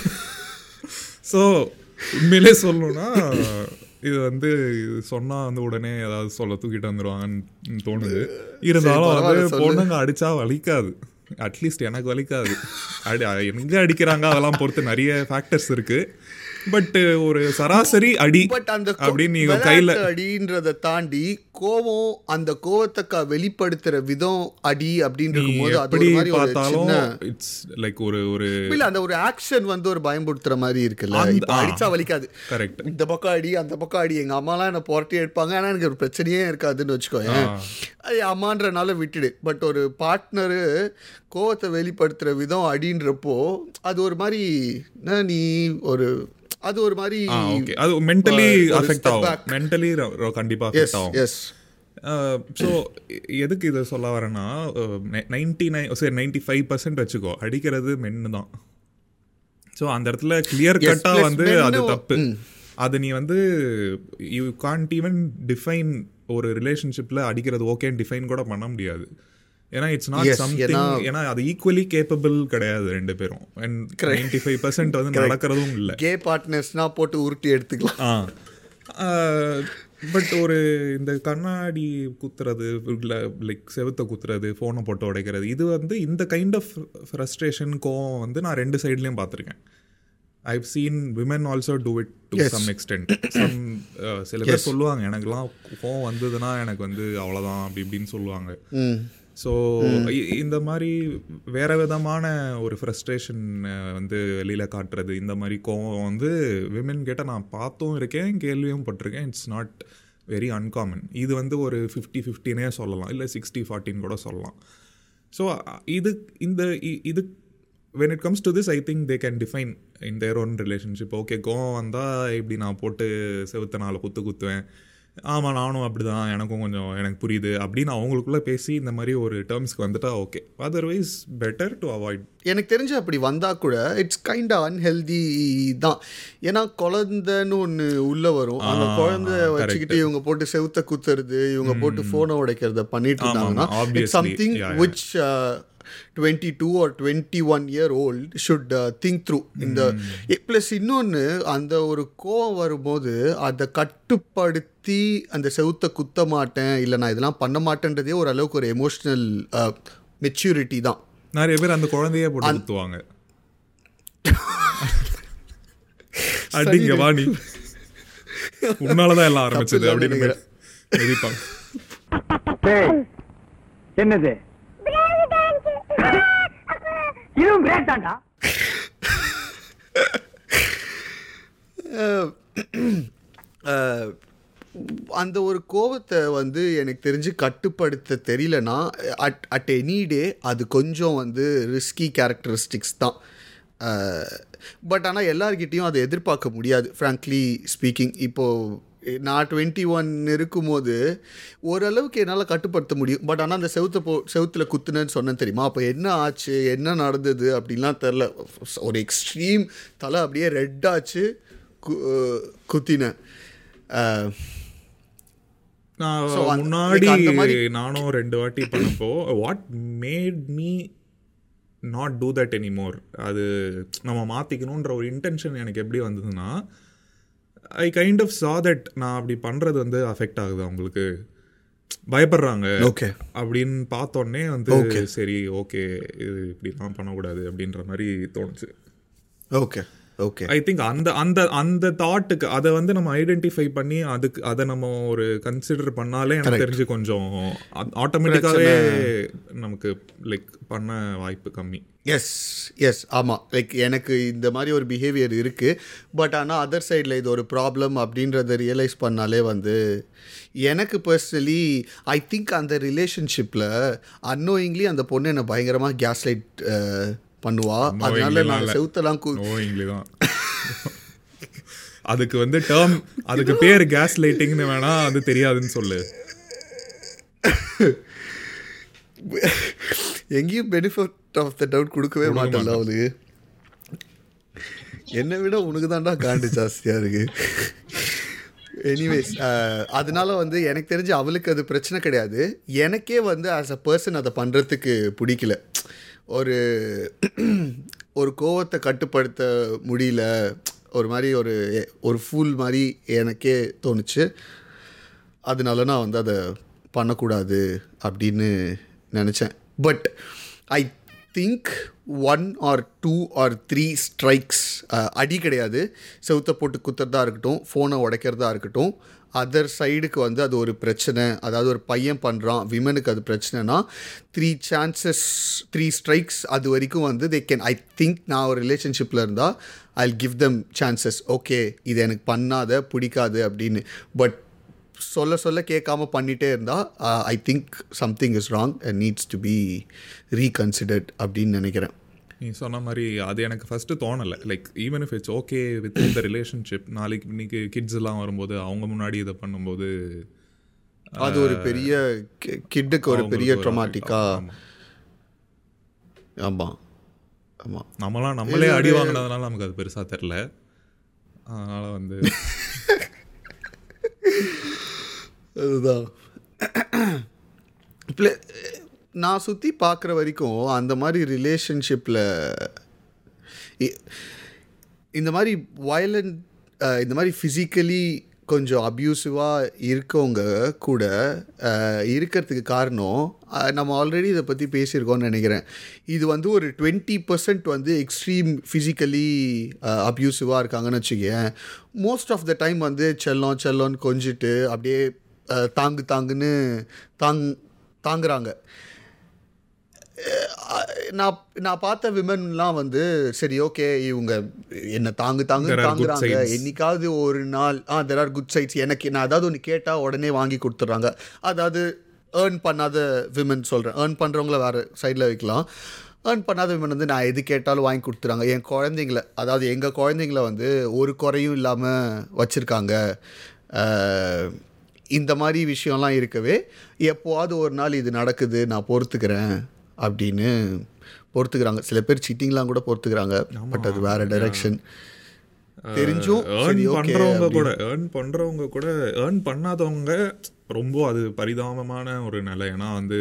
ஸோ உண்மையிலே சொல்லணும்னா இது வந்து சொன்னால் வந்து உடனே ஏதாவது சொல்ல தூக்கிட்டு வந்துடுவாங்கன்னு தோணுது. இருந்தாலும் வந்து. பொண்ணுங்க அடிச்சா வலிக்காது. அட்லீஸ்ட் எனக்கு வலிக்காது. அடி எங்கே அடிக்கிறாங்க அதெல்லாம் பொறுத்து நிறைய ஃபேக்டர்ஸ் இருக்குது பட் ஒரு சராசரி அடி பட் அந்த அப்படின்னு நீங்க கையில அடின்றத தாண்டி கோவம் அந்த கோவத்தை வெளிப்படுத்துற விதம் அடி அப்படின்னு பார்த்தாலும் சின்ன இட்ஸ் லைக் ஒரு ஒரு இல்ல அந்த ஒரு ஆக்ஷன் வந்து ஒரு பயன்படுத்துற மாதிரி இருக்குல்ல. இப்ப. அடிச்சா வலிக்காது. கரெக்ட் இந்த பக்கம் அடி அந்த பக்கம் அடி. எங்க அம்மாலாம் என்ன புரட்டி எடுப்பாங்க. ஆனா எனக்கு ஒரு பிரச்சனையே இருக்காதுன்னு வச்சுக்கோங்க அது அம்மான்றனால விட்டுடு. பட் ஒரு பார்ட்னரு கோவத்தை வெளிப்படுத்துற விதம் அடின்றப்போ அது ஒரு மாதிரி நீ? ஒரு அது ஒரு மாதிரி அது மென்டலி அஃபெக்ட் ஆகும். மென்டலி கண்டிப்பா அஃபெக்ட் ஆகும். எஸ் ஸோ எதுக்கு இதை சொல்ல வரேன்னா நைன்டி நைன் சரி நைன்டி ஃபைவ் பர்சன்ட் வச்சுக்கோ. அடிக்கிறது மென்னு தான். ஸோ அந்த இடத்துல கிளியர் கட்டாக வந்து அது தப்பு. அது நீ வந்து யூ கான்ட் ஈவன் டிஃபைன் ஒரு ரிலேஷன்ஷிப்பில் அடிக்கிறது ஓகேன்னு டிஃபைன் கூட பண்ண முடியாது. ஏன்னா இட்ஸ் நாட் சம்திங் ஏன்னா- அது ஈக்குவலி கேப்பபிள் கிடையாது ரெண்டு பேரும். அண்ட் நைன்டி ஃபைவ் பர்சன்ட் வந்து நடக்கிறதும் இல்லை. கே பார்ட்னர்ஸ்னா போட்டு உருட்டி எடுத்துக்கலாம். ஆ. பட் ஒரு இந்த கண்ணாடி குத்துறது இல்லை லைக் செவுத்த குத்துறது ஃபோனை போட்டு உடைக்கிறது இது வந்து இந்த கைண்ட் ஆஃப் ஃப்ரஸ்ட்ரேஷன் கோவம் வந்து நான் ரெண்டு சைட்லேயும் பார்த்துருக்கேன். I've seen women also do it too. Some extent some சில பேர் சொல்லுவாங்க எனக்குலாம் கோவம் வந்ததுன்னா எனக்கு வந்து அவ்வளோதான் அப்படி இப்படின்னு சொல்லுவாங்க. ஸோ இந்த மாதிரி வேற விதமான ஒரு ஃப்ரஸ்ட்ரேஷன் வந்து வெளியில் காட்டுறது இந்த மாதிரி கோவம் வந்து விமன் கிட்ட நான் பார்த்தும் இருக்கேன் கேள்வியும் பட்டிருக்கேன். இட்ஸ் நாட் வெரி அன்காமன் இது வந்து ஒரு ஃபிஃப்டி ஃபிஃப்டினே சொல்லலாம். இல்லை சிக்ஸ்டி ஃபார்ட்டின் கூட சொல்லலாம். ஸோ இது இந்த இ- இது when it comes to this i think they can define in their own relationship. Okay கோவம் வந்தால் இப்படி நான் போட்டு செவுத்த நாளை குத்து குத்துவேன். ஆமாம் நானும் அப்படி தான் எனக்கும் கொஞ்சம் எனக்கு புரியுது. அப்படின்னு அவங்களுக்குள்ள பேசி இந்த மாதிரி ஒரு டேர்ம்ஸ்க்கு வந்துட்டா okay otherwise better to avoid எனக்கு தெரிஞ்சு அப்படி வந்தா கூட இட்ஸ் கைண்ட் அன்ஹெல்தி தான். ஏன்னா குழந்தைன்னு ஒன்று உள்ள வரும். அந்த குழந்தை. வச்சுக்கிட்டு இவங்க போட்டு செவுத்த குத்துறது இவங்க போட்டு ஃபோனை உடைக்கிறத பண்ணிட்டு இருந்தாங்கன்னா something. Which twenty two or twenty one year old should think through இந்த ப்ளஸ் இன்னொன்று அந்த ஒரு கோவம் வரும்போது அதை கட்டுப்படுத்தி அந்த செவுத்த குத்த மாட்டேன் இல்லை நான் இதெல்லாம் பண்ண மாட்டேன்றதே ஒரு அளவுக்கு ஒரு எமோஷ்னல் மெச்சூரிட்டி தான். நிறைய பேர் அந்த குழந்தையே போட்டு குத்துவாங்க. அடிங்க வாணி உன்னாலதான் எல்லாம் ஆரம்பிச்சது அப்படின்னு என்னது? இதுவும் பிரேக் தான்டா. அந்த ஒரு கோவத்தை வந்து எனக்கு தெரிஞ்சு கட்டுப்படுத்த தெரியலனா அட் அட் எனி டே அது கொஞ்சம் வந்து ரிஸ்கி கேரக்டரிஸ்டிக்ஸ் தான். பட் ஆனால் எல்லார்கிட்டேயும் அதை எதிர்பார்க்க முடியாது ஃப்ராங்க்லி ஸ்பீக்கிங் இப்போது நான் டுவெண்ட்டி ஒன் இருக்கும்போது ஓரளவுக்கு என்னால் கட்டுப்படுத்த முடியும். பட் ஆனால் அந்த செவுத்த போ செவுத்தில் குத்துனேன்னு சொன்னேன் தெரியுமா? அப்போ என்ன ஆச்சு? என்ன நடந்தது? அப்படின்லாம் தெரில ஒரு எக்ஸ்ட்ரீம் தலை அப்படியே ரெட் ஆச்சு கு குத்தினேன். நான் முன்னாடி நானும் ரெண்டு வாட்டி பண்ணப்போ what made me not do that anymore அது நம்ம மாற்றிக்கணுன்ற ஒரு இன்டென்ஷன் எனக்கு எப்படி வந்ததுன்னா I kind of saw that நான் அப்படி பண்ணுறது வந்து அஃபெக்ட் ஆகுது அவங்களுக்கு பயப்படுறாங்க Okay. அப்படின்னு பார்த்தோன்னே வந்து. சரி ஓகே இது இப்படிலாம் பண்ணக்கூடாது அப்படின்ற மாதிரி தோணுச்சு ஓகே ஓகே ஐ திங்க் அந்த அந்த அந்த தாட்டுக்கு அதை வந்து நம்ம ஐடென்டிஃபை பண்ணி அதுக்கு அதை நம்ம ஒரு கன்சிடர் பண்ணாலே எனக்கு. தெரிஞ்சு கொஞ்சம் ஆட்டோமேட்டிக்காவே நமக்கு லைக் பண்ண வாய்ப்பு கம்மி. எஸ் எஸ் ஆமாம் லைக் எனக்கு இந்த மாதிரி ஒரு பிஹேவியர் இருக்குது பட் ஆனால் அதர் சைடில் இது ஒரு ப்ராப்ளம் அப்படின்றத ரியலைஸ் பண்ணாலே வந்து எனக்கு பர்சனலி ஐ திங்க் அந்த ரிலேஷன்ஷிப்பில் அன்னோயிங்லி அந்த பொண்ணு என்னை பயங்கரமாக கேஸ் லைட் பண்ணுவா. அதனால நான் செவுத்தெல்லாம் தான் அதுக்கு வந்து டேர்ம் அதுக்கு பேர் கேஸ் லைட்டிங்னு வேணா அது தெரியாதுன்னு சொல்லு. எங்கேயும் பெனிஃபிட் ஆஃப் த டவுட் கொடுக்கவே மாட்டேன். அவளுக்கு என்னை விட உனக்கு தான்டா காண்டு ஜாஸ்தியாக இருக்கு. எனிவேஸ் அதனால வந்து எனக்கு தெரிஞ்சு அவளுக்கு அது பிரச்சனை கிடையாது. எனக்கே வந்து ஆஸ் அ பர்சன் அதை பண்ணுறதுக்கு பிடிக்கல. ஒரு ஒரு கோவத்தை கட்டுப்படுத்த முடியல. ஒரு மாதிரி ஒரு ஒரு ஃபூல் மாதிரி எனக்கே தோணுச்சு. அதனால நான் வந்து அதை பண்ணக்கூடாது அப்படின்னு நினச்சேன். But I think one or two or three strikes அடி கிடையாது. செவுத்த போட்டு குத்துறதா இருக்கட்டும் ஃபோனை உடைக்கிறதா இருக்கட்டும் அதர் சைடுக்கு வந்து அது ஒரு பிரச்சனை. அதாவது ஒரு பையன் பண்ணுறான் விமனுக்கு அது பிரச்சனைனா த்ரீ சான்சஸ் த்ரீ ஸ்ட்ரைக்ஸ் அது வரைக்கும் வந்து தே கேன் ஐ திங்க் நான் ஒரு ரிலேஷன்ஷிப்பில் இருந்தால் I give them chances okay இது எனக்கு பண்ணாத பிடிக்காது அப்படின்னு. பட் சொல்ல சொல்ல கேட்காம பண்ணிகிட்டே இருந்தால் I think something is wrong and needs to be reconsidered அப்படின்னு நினைக்கிறேன். நீ சொன்ன மாதிரி அது எனக்கு ஃபஸ்ட்டு தோணலை. Like even if it's okay with the relationship நாளைக்கு இன்னைக்கு கிட்ஸ் எல்லாம் வரும்போது அவங்க முன்னாடி இதை பண்ணும்போது அது ஒரு பெரிய கிட்டுக்கு ஒரு பெரிய ட்ரமாட்டிக்கா ஆமா. ஆமாம் ஆமாம் நம்மளாம் நம்மளே அடி வாங்கினதுனால நமக்கு அது பெருசாக தெரில அதனால வந்து அதுதான். Pla- நான் சுற்றி பார்க்குற வரைக்கும் அந்த மாதிரி ரிலேஷன்ஷிப்பில் இந்த மாதிரி வயலண்ட் இந்த மாதிரி ஃபிசிக்கலி கொஞ்சம் அப்யூசிவாக இருக்கவங்க கூட இருக்கிறதுக்கு காரணம் நம்ம ஆல்ரெடி இதை பற்றி பேசியிருக்கோம்னு நினைக்கிறேன். இது வந்து ஒரு டுவெண்ட்டி பர்சன்ட் வந்து எக்ஸ்ட்ரீம் ஃபிசிக்கலி அப்யூசிவாக இருக்காங்கன்னு வச்சுக்கேன். மோஸ்ட் ஆஃப் த டைம் வந்து செல்லம் செல்லம்னு கொஞ்சிட்டு அப்படியே தாங்கு தாங்குன்னு தாங் தாங்குறாங்க. நான் நான் பார்த்த விமன்லாம் வந்து சரி ஓகே இவங்க என்ன தாங்கு தாங்கு தாங்குறாங்க. என்னைக்காவது ஒரு நாள் ah there are good sides எனக்கு நான் அதாவது ஒன்று கேட்டால் உடனே வாங்கி கொடுத்துட்றாங்க. அதாவது ஏர்ன் பண்ணாத விமன் சொல்கிறேன் ஏர்ன் பண்ணுறவங்கள வேறு சைடில் வைக்கலாம். ஏர்ன் பண்ணாத விமன் வந்து நான் எது கேட்டாலும் வாங்கி கொடுத்துறாங்க என் குழந்தைங்கள அதாவது எங்கள் குழந்தைங்கள வந்து ஒரு குறையும் இல்லாமல் வச்சுருக்காங்க. இந்த மாதிரி விஷயம்லாம் இருக்கவே எப்போவாவது ஒரு நாள் இது நடக்குது நான் பொறுத்துக்கிறேன். அப்படின்னு பொறுத்துக்கிறாங்க. சில பேர் சீட்டிங்லாம் கூட பொறுத்துக்கிறாங்க. பட் அது வேற டைரக்ஷன் தெரிஞ்சும் ஏர்ன் அப்படின்னு. கூட ஏர்ன் பண்றவங்க கூட ஏர்ன் பண்ணாதவங்க ரொம்ப அது பரிதாபமான ஒரு நிலை. ஏன்னா வந்து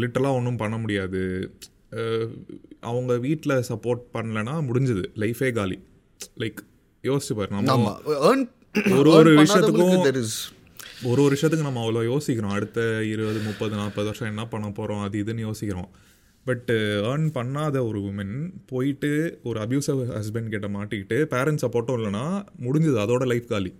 லிட்டலாக ஒன்றும் பண்ண முடியாது. அவங்க வீட்டில் சப்போர்ட் பண்ணலனா முடிஞ்சது. லைஃபே காலி. லைக் யோசிச்சு பாரு நம்ம ஒரு ஒரு விஷயத்துக்கும் ஒரு விஷயத்துக்கு நம்ம அவ்வளோ யோசிக்கிறோம். அடுத்த இருபது முப்பது நாற்பது வருஷம் என்ன பண்ண போகிறோம் அது இதுன்னு யோசிக்கிறோம். பட் ஏர்ன் பண்ணாத ஒரு உமன் போயிட்டு ஒரு அப்யூசிவ் ஹஸ்பண்ட் கிட்ட மாட்டிக்கிட்டு பேரண்ட்ஸ் சப்போர்ட்டும் இல்லைன்னா முடிஞ்சது அதோட லைஃப் காலி.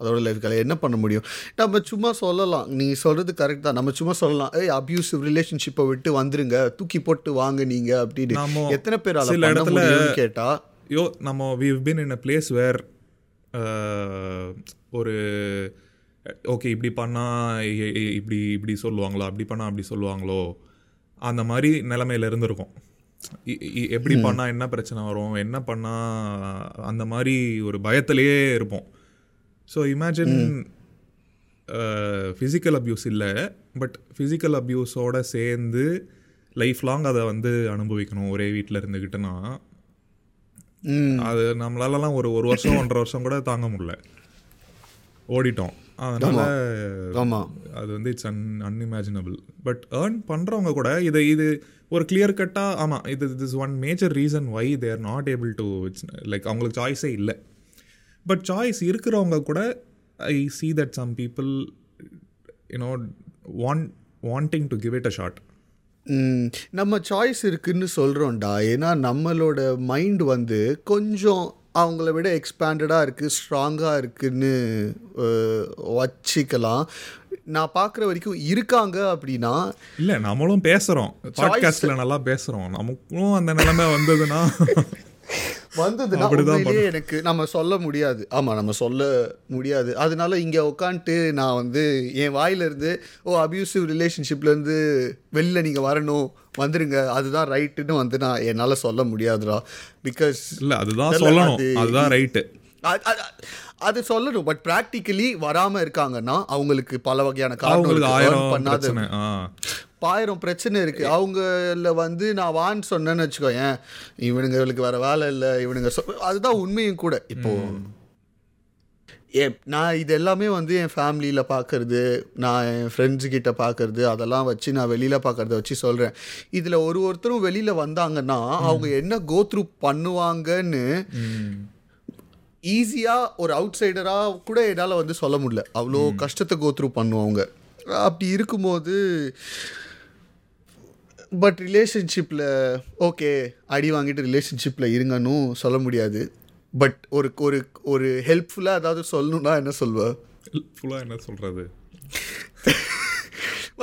அதோட லைஃப் கலை. என்ன பண்ண முடியும்? நம்ம சும்மா சொல்லலாம். நீ சொல்கிறது கரெக்ட் தான். நம்ம சும்மா சொல்லலாம். ஏய் அப்யூசிவ் ரிலேஷன்ஷிப்பை விட்டு வந்துருங்க. தூக்கி போட்டு வாங்க நீங்க அப்படின்னு. எத்தனை பேர் சில இடத்துல- முடியும்னு கேட்டா யோ நம்ம we've been in a place where ஒரு ஓகே இப்படி பண்ணால் இப்படி இப்படி சொல்லுவாங்களோ அப்படி பண்ணால் அப்படி சொல்லுவாங்களோ அந்த மாதிரி நிலமையில இருந்திருக்கும். எப்படி பண்ணால் என்ன பிரச்சனை வரும் என்ன பண்ணால் அந்த மாதிரி ஒரு பயத்திலேயே இருப்போம். ஸோ இமேஜின் ஃபிசிக்கல் அப்யூஸ் இல்லை பட் ஃபிசிக்கல் அப்யூஸோட சேர்ந்து லைஃப் லாங் அதை வந்து அனுபவிக்கணும் ஒரே வீட்டில் இருந்துக்கிட்டுனா ம் அது நம்மளாலலாம் ஒரு ஒரு வருஷம் ஒன்றரை வருஷம் கூட தாங்க முடியல. ஓடிட்டோம். அதனால ஆமாம் அது வந்து it's an unimaginable but earn பண்ணுறவங்க கூட இது இது ஒரு கிளியர் கட்டாக ஆமாம் இது this one major reason why they are not able to it's like அவங்களுக்கு சாய்ஸே இல்லை. பட் சாய்ஸ் இருக்கிறவங்க கூட I see that some people you know want wanting to give it a short நம்ம சாய்ஸ் இருக்குன்னு சொல்கிறோம்டா ஏன்னா நம்மளோட மைண்ட் வந்து கொஞ்சம் அவங்கள விட எக்ஸ்பேண்டடாக இருக்குது ஸ்ட்ராங்காக இருக்குன்னு அஹ், வச்சிக்கலாம். நான் பார்க்குற வரைக்கும் இருக்காங்க அப்படின்னா இல்லை நம்மளும் பேசுகிறோம் பாட்காஸ்ட்டில் நல்லா பேசுகிறோம் நமக்கும் அந்த நிலைமை வந்ததுன்னா வந்ததுன்னா அப்படிதான் உண்மையிலேயே எனக்கு நம்ம சொல்ல முடியாது. ஆமாம் நம்ம சொல்ல முடியாது. அதனால இங்கே உட்காந்துட்டு நான் வந்து என் வாயிலிருந்து ஓ அப்யூசிவ் ரிலேஷன்ஷிப்லேருந்து வெளில நீங்கள் வரணும் வந்துருங்க அதுதான் ரைட்டுன்னு வந்து நான் என்னால் சொல்ல முடியாதுடா. பிகாஸ் இல்லை அதுதான் சொல்லணும். அது- அதுதான் ரைட்டு அது- சொல்லணும். பட் ப்ராக்டிக்கலி வராமல் இருக்காங்கன்னா அவங்களுக்கு பல வகையான ஆயிரம் பண்ணாத ஆயிரம் பிரச்சனை இருக்கு. அவங்கள வந்து நான் வான்னு சொன்னேன்னு வச்சுக்கோ ஏன் இவனுங்களுக்கு வேற வேலை இல்லை இவனுங்க சொ- அதுதான் உண்மையும் கூட. இப்போ ஏ நான் இது எல்லாமே வந்து என் ஃபேமிலியில் பார்க்கறது நான் என் ஃப்ரெண்ட்ஸு கிட்ட பார்க்கறது அதெல்லாம் வச்சு நான் வெளியில் பார்க்கறத வச்சு சொல்கிறேன் இதில் ஒரு ஒருத்தரும் வெளியில் வந்தாங்கன்னா அவங்க என்ன கோ த்ரூ பண்ணுவாங்கன்னு ஈஸியாக ஒரு அவுட் சைடராக கூட என்னால் வந்து சொல்ல முடியல. அவ்வளோ கஷ்டத்தை கோ த்ரூ பண்ணுவாங்க. அப்படி இருக்கும்போது பட் ரிலேஷன்ஷிப்பில் ஓகே அடி வாங்கிட்டு ரிலேஷன்ஷிப்பில் இருங்கன்னு சொல்ல முடியாது. பட் ஒரு ஒரு ஒரு ஹெல்ப்ஃபுல்லாக ஏதாவது சொல்லணும்னா என்ன சொல்வேன் ஃபுல்லாக என்ன சொல்கிறது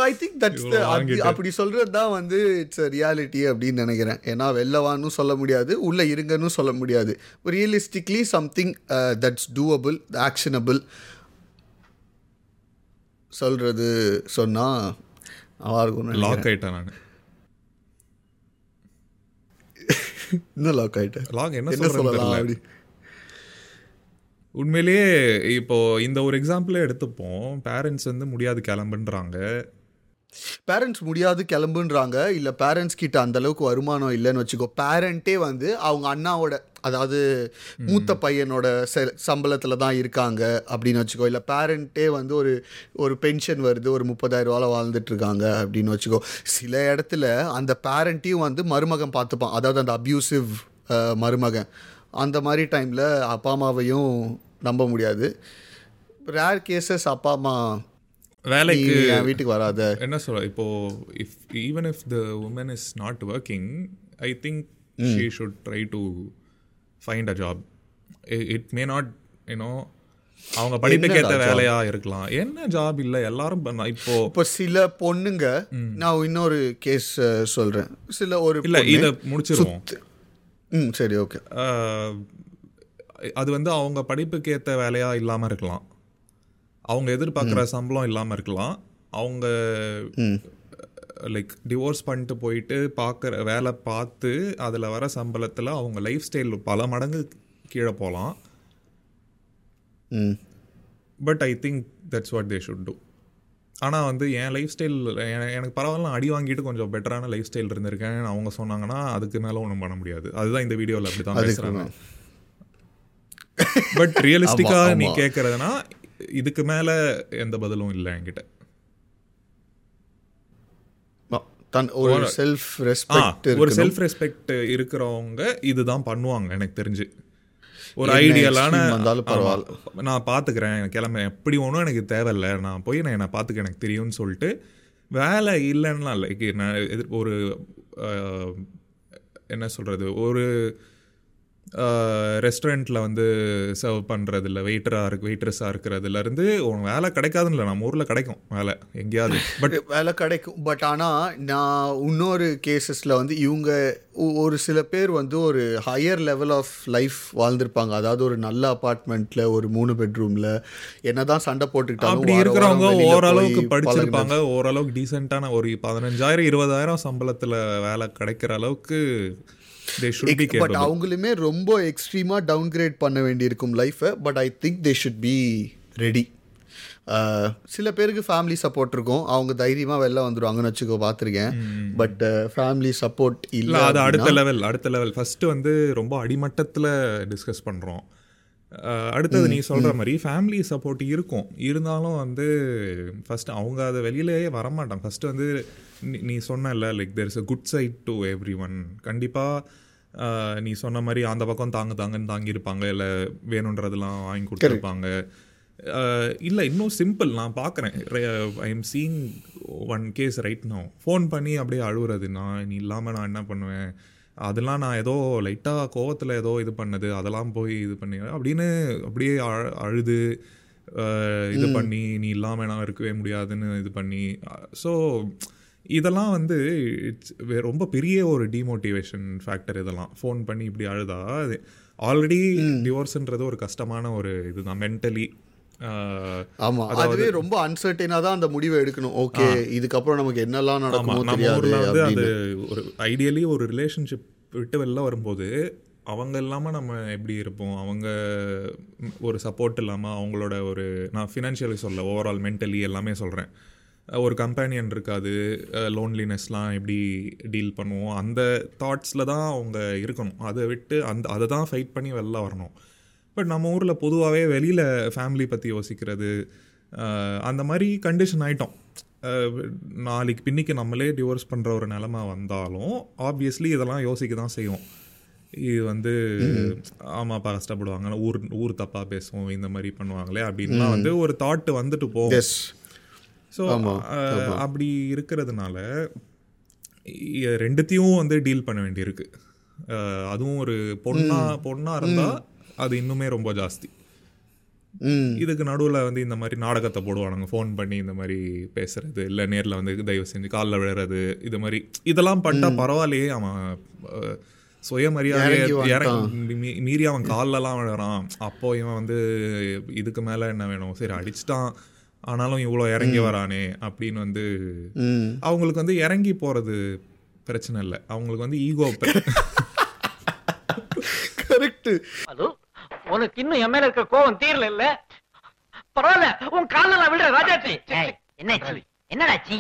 ஐ திங்க் தட்ஸ் வாங்கிட்டு. அப்படி சொல்கிறது தான் வந்து இட்ஸ் ரியாலிட்டி அப்படின்னு நினைக்கிறேன். ஏன்னா வெளிலவான்னு சொல்ல முடியாது உள்ளே இருங்கன்னு சொல்ல முடியாது. Realistically something that's doable actionable சொல்கிறது சொன்னால் நல்லா இருக்கும் லாக் ஆயிட்டேன் நான். இன்னும் லாக் ஆகிட்டேன் லாக் என்ன சொல்லலாம். அப்படி. உண்மையிலேயே இப்போ இந்த ஒரு எக்ஸாம்பிளே எடுத்துப்போம். பேரண்ட்ஸ் வந்து முடியாது கிளம்புன்றாங்க. பேரண்ட்ஸ் முடியாது கிளம்புன்றாங்க. இல்லை பேரண்ட்ஸ் கிட்ட அந்த அளவுக்கு வருமானம் இல்லைன்னு வச்சுக்கோ. பேரண்ட்டே வந்து அவங்க அண்ணாவோட அதாவது மூத்த பையனோட செ- சம்பளத்துல தான் இருக்காங்க அப்படின்னு வச்சுக்கோ. இல்லை பேரண்ட்டே வந்து ஒரு ஒரு பென்ஷன் வருது ஒரு முப்பதாயிரம் ரூபால வாழ்ந்துட்டு இருக்காங்க அப்படின்னு வச்சுக்கோ. சில இடத்துல அந்த பேரண்ட்டையும் வந்து மருமகன் பார்த்துப்பான். அதாவது அந்த அப்யூசிவ் மருமகன். அந்த மாதிரி டைமில் அப்பா அம்மாவையும் நம்ப முடியாது. ரேர் கேசஸ் அப்பா அம்மா வேலைக்கு வீட்டுக்கு வராத. என்ன சொல்ற? இப்போ if even if the woman is not working I think she should try to find a job it may not you know அவங்க படிப்புக்கேற்ற? வேலையா இருக்கலாம். என்ன ஜாப் இல்லை? எல்லாரும் இப்போ இப்போ சில பொண்ணுங்க நான் இன்னொரு கேஸ் சொல்றேன். சில ஒரு இல்ல இதை முடிச்சிருவோம். ம் சரி ஓகே அது வந்து அவங்க படிப்புக்கு ஏற்ற வேலையாக இல்லாமல் இருக்கலாம். அவங்க எதிர்பார்க்குற சம்பளம் இல்லாமல் இருக்கலாம். அவங்க லைக் டிவோர்ஸ் பண்ணிட்டு போயிட்டு பார்க்குற வேலை பார்த்து அதில் வர சம்பளத்தில் அவங்க லைஃப் ஸ்டைல் பல மடங்கு கீழே போகலாம் but I think that's what they should do ஆனால் வந்து என் லைஃப் ஸ்டைல் எனக்கு பரவாயில்ல அடி வாங்கிட்டு கொஞ்சம் பெட்டரான லைஃப் ஸ்டைல் இருந்திருக்கேன். அவங்க சொன்னாங்கன்னா அதுக்கு மேலே ஒன்றும் பண்ண முடியாது. அதுதான் இந்த வீடியோவில் அப்படி தான் பேசுகிறாங்க பட் ரியலிஸ்டிக்காக நீ. கேட்குறதுனா இதுக்கு மேலே எந்த பதிலும் இல்லை என்கிட்ட. தன் ஒரு செல்ஃப் ரெஸ்பெக்ட் ஒரு செல்ஃப் ரெஸ்பெக்ட் இருக்கிறவங்க இதுதான் பண்ணுவாங்க எனக்கு தெரிஞ்சு. ஒரு ஐடியலான பரவாயில்ல. நான் பார்த்துக்கிறேன் கிளம்ப. எப்படி ஒன்றும் எனக்கு தேவையில்ல. நான் போய் நான் என்னை பார்த்துக்க எனக்கு தெரியும்னு சொல்லிட்டு வேலை இல்லைன்னா லைக் நான் எதிர் ஒரு என்ன சொல்கிறது ஒரு ரெஸ்டாரண்ட்டில் வந்து சர்வ் பண்ணுறதுல வெயிட்டராக இருக்கு வெயிட்ரஸாக இருக்கிறதுலேருந்து உன் வேலை கிடைக்காதுன்னு இல்லை நம்ம ஊரில் கிடைக்கும் வேலை எங்கேயாவது. பட் வேலை கிடைக்கும். பட் ஆனால் நான் இன்னொரு கேசஸில் வந்து இவங்க ஒரு சில பேர் வந்து ஒரு ஹையர் லெவல் ஆஃப் லைஃப் வாழ்ந்திருப்பாங்க. அதாவது ஒரு நல்ல அப்பார்ட்மெண்ட்டில் ஒரு மூணு பெட்ரூமில் என்னதான் சண்டை போட்டுக்கிட்டாலும் அப்படி இருக்கிறவங்க ஓரளவுக்கு படிச்சிருப்பாங்க. ஓரளவுக்கு டீசெண்டான ஒரு பதினஞ்சாயிரம் இருபதாயிரம் சம்பளத்தில் வேலை கிடைக்கிற அளவுக்கு பட் அவங்களுமே ரொம்ப எக்ஸ்ட்ரீமாக டவுன் கிரேட் பண்ண வேண்டியிருக்கும் லைஃப்பை but I think they should be ready சில பேருக்கு ஃபேமிலி சப்போர்ட் இருக்கும். அவங்க தைரியமாக வெளில வந்துடுவாங்கன்னு வச்சுக்கோ பார்த்துருக்கேன். பட் ஃபேமிலி சப்போர்ட் இல்லை இல்லை அது அடுத்த லெவல் அடுத்த லெவல் ஃபஸ்ட்டு வந்து ரொம்ப அடிமட்டத்தில் டிஸ்கஸ் பண்ணுறோம் அடுத்தது நீ சொல்கிற மாதிரி ஃபேமிலி சப்போர்ட் இருக்கும். இருந்தாலும் வந்து ஃபஸ்ட்டு அவங்க அதை வெளியிலேயே வரமாட்டாங்க. ஃபஸ்ட்டு வந்து நீ- சொன்னல like there is a good side to every one கண்டிப்பாக நீ சொன்ன மாதிரி அந்த பக்கம் தாங்க தாங்கன்னு தாங்கியிருப்பாங்க. இல்லை வேணுன்றதெல்லாம் வாங்கி கொடுத்துருப்பாங்க. இல்லை இன்னும் சிம்பிள் நான் பார்க்குறேன் I am seeing one case right no phone பண்ணி அப்படியே அழுவுறது. நான் நீ இல்லாமல் நான் என்ன பண்ணுவேன்? அதெல்லாம் நான் ஏதோ லைட்டாக கோவத்தில் ஏதோ இது பண்ணது அதெல்லாம் போய் இது பண்ணி அப்படின்னு அப்படியே அழ- அழுது இது பண்ணி நீ இல்லாமல் நான் இருக்கவே முடியாதுன்னு இது பண்ணி. ஸோ இதெல்லாம் வந்து இட்ஸ் ரொம்ப பெரிய ஒரு டிமோட்டிவேஷன் ஃபேக்டர் இதெல்லாம். ஃபோன் பண்ணி இப்படி அழுதா அது ஆல்ரெடி டிவோர்ஸ்ன்றது ஒரு கஷ்டமான ஒரு இதுதான் மென்டலி ஆமா அதுவே ரொம்ப அன்சர்டனா தான் அந்த முடிவை எடுக்கணும். ஓகே இதுக்கப்புறம் நமக்கு என்னெல்லாம் நடக்குமோ தெரியாது அது. ஒரு ஐடியலி ஒரு ரிலேஷன்ஷிப் விட்டு வெளில வரும்போது அவங்க இல்லாமல் நம்ம எப்படி இருப்போம்? அவங்க ஒரு சப்போர்ட் இல்லாமல் அவங்களோட ஒரு நான் ஃபினான்ஷியலி சொல்ல ஓவரால் மென்டலி எல்லாமே சொல்கிறேன் ஒரு கம்பேனியன் இருக்காது லோன்லினஸ்லாம் எப்படி டீல் பண்ணுவோம்? அந்த தாட்ஸில் தான் அவங்க இருக்கணும். அதை விட்டு அந்த அதை தான் ஃபைட் பண்ணி வெளில வரணும். பட் நம்ம ஊரில் பொதுவாகவே வெளியில் ஃபேமிலி பற்றி யோசிக்கிறது அந்த மாதிரி கண்டிஷன் ஆயிட்டோம். அஹ், நாளைக்கு பின்னிக்கு நம்மளே டிவோர்ஸ் பண்ணுற ஒரு நிலமை வந்தாலும் ஆப்வியஸ்லி இதெல்லாம் யோசிக்க தான் செய்வோம். இது வந்து ஆமாப்பா கஷ்டப்படுவாங்க ஊர் ஊர் தப்பாக பேசுவோம் இந்த மாதிரி பண்ணுவாங்களே அப்படின்லாம் வந்து ஒரு தாட்டு வந்துட்டு போகும். ஸோ அப்படி இருக்கிறதுனால ரெண்டுத்தையும் வந்து டீல் பண்ண வேண்டியிருக்கு. அதுவும் ஒரு பொண்ணா பொண்ணா இருந்தா அது இன்னுமே ரொம்ப ஜாஸ்தி. ம். இதுக்கு நடுவில் வந்து இந்த மாதிரி நாடகத்தை போடுவானுங்க. ஃபோன் பண்ணி இந்த மாதிரி பேசுறது இல்லை நேரில் வந்து தயவு செஞ்சு காலில் விழுறது இது மாதிரி. இதெல்லாம் பண்ணிட்டா பரவாயில்லையே அவன் சுயமரியாதை மீறி அவன் கால்லலாம் விழுறான். அப்போ இவன் வந்து இதுக்கு மேலே என்ன வேணும்? சரி அடிச்சிட்டான். ஆனாலும் இவ்வளோ இறங்கி வரானே அப்படின்னு வந்து ம். அவங்களுக்கு வந்து இறங்கி போகிறது பிரச்சனை இல்லை. அவங்களுக்கு வந்து ஈகோ கரெக்ட். உனக்கு இன்னும் என் மேல இருக்க கோவம் தீரல இல்ல? பரவாயில்ல உன் கால்ல நான் விடுற ராஜாச்சி என்ன என்னடா சீ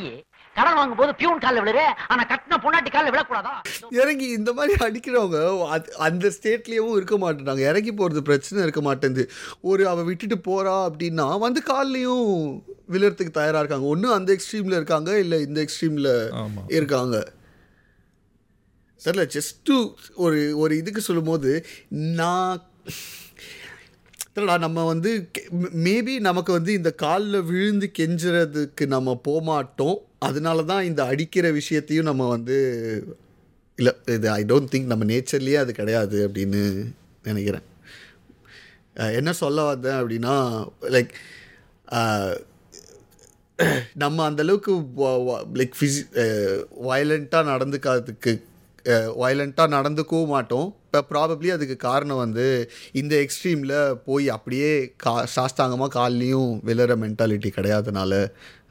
கடன் வாங்கும் போது பியூன் கால்ல விழுற? ஆனா கட்டின பொண்டாட்டி கால்ல விழக்கூடாதா? இறங்கி இந்த மாதிரி அடிக்கிறவங்க அது- அந்த ஸ்டேட்லேயும் இருக்க மாட்டேறாங்க இறங்கி போகிறது பிரச்சனை இருக்க மாட்டேங்குது ஒரு அவள் விட்டுட்டு போறா அப்படின்னா வந்து கால்லையும் விழுறதுக்கு தயாராக இருக்காங்க. ஒன்று அந்த எக்ஸ்ட்ரீமில் இருக்காங்க இல்லை இந்த எக்ஸ்ட்ரீமில். இருக்காங்க. தெரியல ஜஸ்ட் டு ஒரு ஒரு இதுக்கு சொல்லும்போது நான் தெரியலடா நம்ம வந்து மேபி நமக்கு வந்து இந்த காலில் விழுந்து கெஞ்சுறதுக்கு நம்ம போமாட்டோம். அதனால தான் இந்த அடிக்கிற விஷயத்தையும் நம்ம வந்து இல்லை இது ஐ டோன்ட் திங்க் நம்ம நேச்சர்லேயே அது கிடையாது அப்படின்னு நினைக்கிறேன். என்ன சொல்ல வந்தேன் அப்படின்னா லைக் நம்ம அந்தளவுக்கு லைக் ஃபிசி வயலண்ட்டாக நடந்துக்காததுக்கு வயலண்ட்டாக நடந்துக்கவும் மாட்டோம். இப்போ ப்ராபப்ளி அதுக்கு காரணம் வந்து இந்த எக்ஸ்ட்ரீமில் போய் அப்படியே கா சாஸ்தாங்கமாக கால்லையும் விழுற மென்டாலிட்டி கிடையாதுனால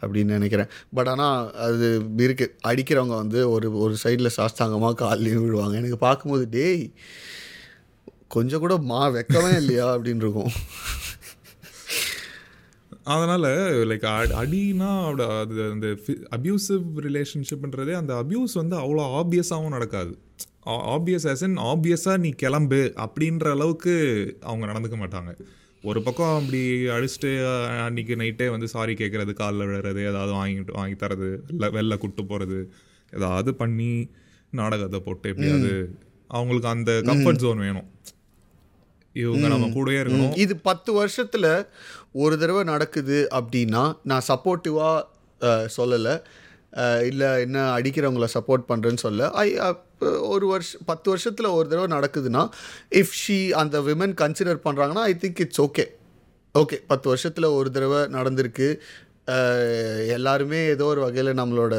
அப்படின்னு நினைக்கிறேன். பட் ஆனால் அது இருக்குது அடிக்கிறவங்க வந்து ஒரு ஒரு சைடில் சாஸ்தாங்கமாக கால்லையும் விழுவாங்க. எனக்கு பார்க்கும்போது டேய் கொஞ்சம் கூட மா வெக்கவே இல்லையா? அப்படின்னு இருக்கும். அதனால் லைக் அடினா அவட அது அந்த அப்யூசிவ் ரிலேஷன்ஷிப்ன்றதே அந்த அப்யூஸ் வந்து அவ்வளோ ஆப்வியஸாகவும் நடக்காது. ஆப்வியஸ் ஆஸ் இன் ஆப்வியஸாக நீ கிளம்பு அப்படின்ற அளவுக்கு அவங்க நடந்துக்க மாட்டாங்க. ஒரு பக்கம் அப்படி அடிச்சுட்டு அன்னைக்கு நைட்டே வந்து சாரி கேட்குறது காலில் விழுறது ஏதாவது வாங்கிட்டு வாங்கி தரது இல்லை வெளில கூட்டு போகிறது ஏதாவது பண்ணி நாடகத்தை போட்டு எப்படியாவது அவங்களுக்கு அந்த கம்ஃபர்ட் ஜோன் வேணும். இவங்க நம்ம கூடயே இருக்கணும். இது பத்து வருஷத்தில் ஒரு தடவை நடக்குது அப்படின்னா நான் சப்போர்ட்டிவாக சொல்லலை. இல்லை என்ன அடிக்கிறவங்கள சப்போர்ட் பண்ணுறேன்னு சொல்ல. ஐ ஒரு வருஷம் பத்து வருஷத்தில் ஒரு தடவை நடக்குதுன்னா இஃப் ஷீ அந்த விமன் கன்சிடர் பண்ணுறாங்கன்னா I think it's okay okay பத்து வருஷத்தில் ஒரு தடவை நடந்திருக்கு. எல்லாருமே ஏதோ ஒரு வகையில் நம்மளோட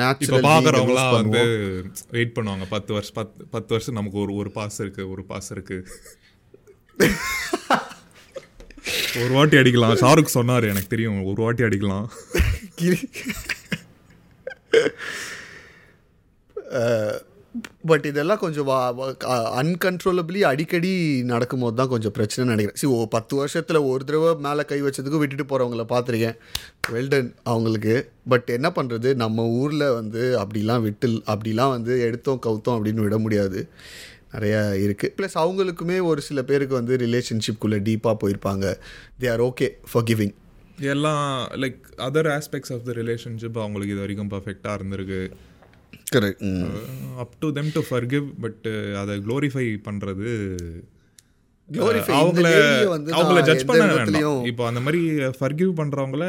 நேச்சுரல் பார்க்குறவங்களாம் வந்து வெயிட் பண்ணுவாங்க. பத்து வருஷம் பத்து பத்து வருஷம் நமக்கு ஒரு ஒரு பாஸ் இருக்கு ஒரு பாஸ் இருக்கு. ஒரு வாட்டி அடிக்கலாம். ஷாருக் சொன்னார் எனக்கு தெரியும். ஒரு வாட்டி அடிக்கலாம். Uh, பட் இதெல்லாம் கொஞ்சம் அன்கன்ட்ரோலபிளி அடிக்கடி நடக்கும்போது தான் கொஞ்சம் பிரச்சனை நினைக்கிறேன். சி ஓ பத்து வருஷத்தில் ஒரு தடவை மேலே கை வச்சதுக்கும் விட்டுட்டு போகிறவங்கள பார்த்துருக்கேன். வெல்டன் அவங்களுக்கு. பட் என்ன பண்ணுறது நம்ம ஊரில் வந்து அப்படிலாம் விட்டு அப்படிலாம் வந்து எடுத்தோம் கவுத்தோம் அப்படின்னு விட முடியாது. நிறையா இருக்குது ப்ளஸ் அவங்களுக்குமே ஒரு சில பேருக்கு வந்து ரிலேஷன்ஷிப்குள்ளே டீப்பாக போயிருப்பாங்க. They are okay for giving எல்லாம் like other aspects of the relationship அவங்களுக்கு இது வரைக்கும் பர்ஃபெக்டாக இருந்திருக்கு. Correct up to them to forgive but அதை க்ளோரிஃபை பண்ணுறது இந்த அவங்கள அவங்கள ஜட்ஜ் பண்ண வேண்டாம். இப்போ அந்த மாதிரி ஃபர்கிவ் பண்றவங்கள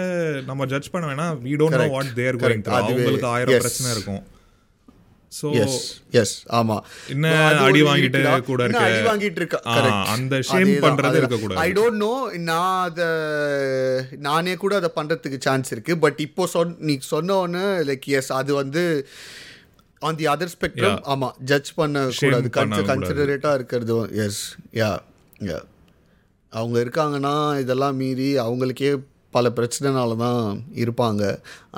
நம்ம ஜட்ஜ் பண்ண வேணாம். We don't know. What they're. Going அவங்களுக்கு ஆயிரம். பிரச்சனை இருக்கும். ஸோ எஸ் ஆமா என்ன அடி வாங்கிட்டு. கூட இருக்க. அடி வாங்கிட்டு இருக்க. அந்த பண்றது. I don't know நான் அதை நானே கூட அதை பண்றதுக்கு சான்ஸ் இருக்கு பட் இப்போ சொன் நீ சொன்ன உடனே லைக் எஸ் அது வந்து ஆன் தி அதர் ஸ்பெக்ட்ரம். ஆமா ஜட்ஜ் பண்ண கூடாது. கன்சிடரேட்டாக இருக்கிறது எஸ் யா யா அவங்க இருக்காங்கன்னா இதெல்லாம் மீறி அவங்களுக்கே பல பிரச்சனைனால தான் இருப்பாங்க.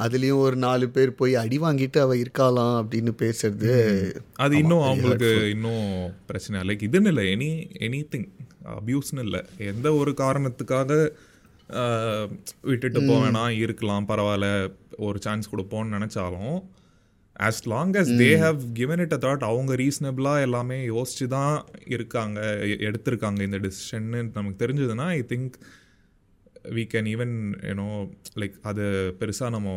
அதுலேயும் ஒரு நாலு பேர் போய் அடி வாங்கிட்டு அவ இருக்காளாம் அப்படின்னு பேசுறது அது இன்னும் அவங்களுக்கு. இன்னும் பிரச்சனை. லைக் இதுன்னு இல்லை எனி எனி திங் அப்யூஸ்னு இல்லை. எந்த ஒரு காரணத்துக்காக விட்டுட்டு போவேனா இருக்கலாம் பரவாயில்ல ஒரு சான்ஸ் கொடுப்போம்னு நினச்சாலும் as long as they have given it a thought அவங்க ரீசனபிளாக எல்லாமே யோசிச்சு தான் இருக்காங்க எடுத்திருக்காங்க இந்த டிசிஷன்னு நமக்கு தெரிஞ்சதுன்னா I think we can even you know like அது பெருசாக நம்ம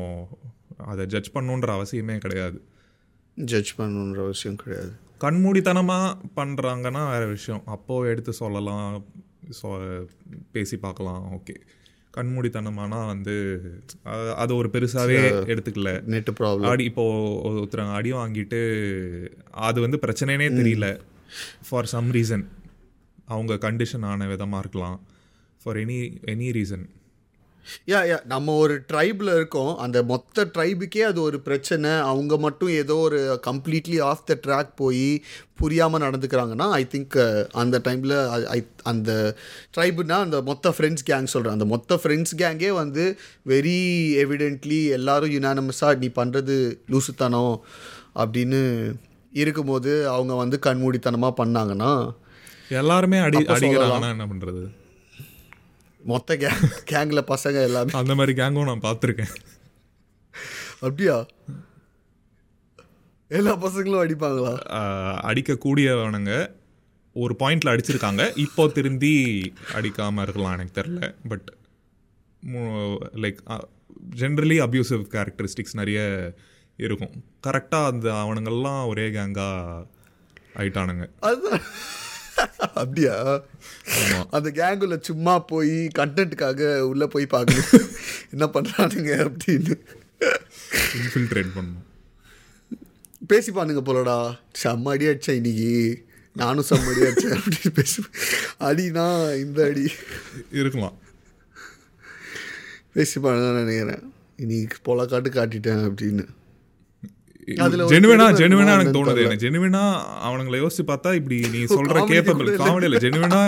அதை ஜட்ஜ் பண்ணணுன்ற அவசியமே கிடையாது. ஜட்ஜ் பண்ணணுன்ற அவசியம் கிடையாது. கண்மூடித்தனமாக பண்ணுறாங்கன்னா வேற விஷயம். அப்போ எடுத்து சொல்லலாம் சொ பேசி பார்க்கலாம் ஓகே கண்மூடித்தனமானா வந்து அது ஒரு பெருசாகவே எடுத்துக்கல. நெட் ப்ராப்ளம் அடி இப்போ ஒருத்தர் அடி வாங்கிட்டு அது வந்து பிரச்சனைனே தெரியல. ஃபார் சம் ரீசன் அவங்க கண்டிஷன் ஆன விதமாக இருக்கலாம். For any any reason yeah yeah நம்ம ஒரு ட்ரைபில் இருக்கோம். அந்த மொத்த ட்ரைபுக்கே அது ஒரு பிரச்சனை. அவங்க மட்டும் ஏதோ ஒரு கம்ப்ளீட்லி ஆஃப் த ட்ராக் போய் புரியாமல் நடந்துக்கிறாங்கன்னா ஐ திங்க் அந்த டைமில் ஐ அந்த ட்ரைபுனா அந்த மொத்த ஃப்ரெண்ட்ஸ் கேங் சொல்கிறேன் அந்த மொத்த ஃப்ரெண்ட்ஸ் கேங்கே வந்து வெரி எவிடென்ட்லி எல்லாரும் யுனானமஸாக நீ பண்ணுறது லூசுத்தனம் அப்படின்னு இருக்கும்போது அவங்க வந்து கண்மூடித்தனமாக பண்ணாங்கன்னா எல்லாருமே அடி. அடிக்கிறாங்கன்னா என்ன பண்ணுறது மொத்த கேங் கேங்கில் பசங்க எல்லாமே. அந்த மாதிரி கேங்கும் நான் பார்த்துருக்கேன். அப்படியா? எல்லா பசங்களும் அடிப்பாங்களா? அடிக்கக்கூடியவனுங்க ஒரு பாயிண்ட்ல அடிச்சிருக்காங்க. இப்போ திருந்தி அடிக்காம இருக்கலாம் எனக்கு தெரில but like generally abusive characteristics நிறைய இருக்கும். கரெக்டாக அந்த அவனுங்கெல்லாம் ஒரே கேங்காக ஆயிட்டானுங்க. அதுதான். அப்படியா? அந்த கேங்குள்ள சும்மா போய் கண்டென்ட்டுக்காக உள்ள போய் பார்க்கணும். என்ன பண்றானுங்க அப்படின்னு. இன்ஃபில்ட்ரேட் பண்ணும். பேசிப்பானுங்க போலடா. செம்ம அடி அடிச்சேன் இன்னைக்கு. நானும் செம்ம அடி அடிச்சேன் அப்படின்னு பேசி அடினா இந்த அடி. இருக்கலாம். பேசிப்பானுங்க நினைக்கிறேன். இன்னைக்கு பொல காட்டு காட்டிட்டேன் அப்படின்னு. ஜெனுவனா ஜெனுவனா எனக்கு தோணுது. எனக்கு ஜெனுவனா அவனுங்களை யோசிச்சு பார்த்தா இப்படி நீ சொல்ற Comedy கேப்பபிள் கூட இல்ல. காமெடி இல்லை. ஜெனுவனா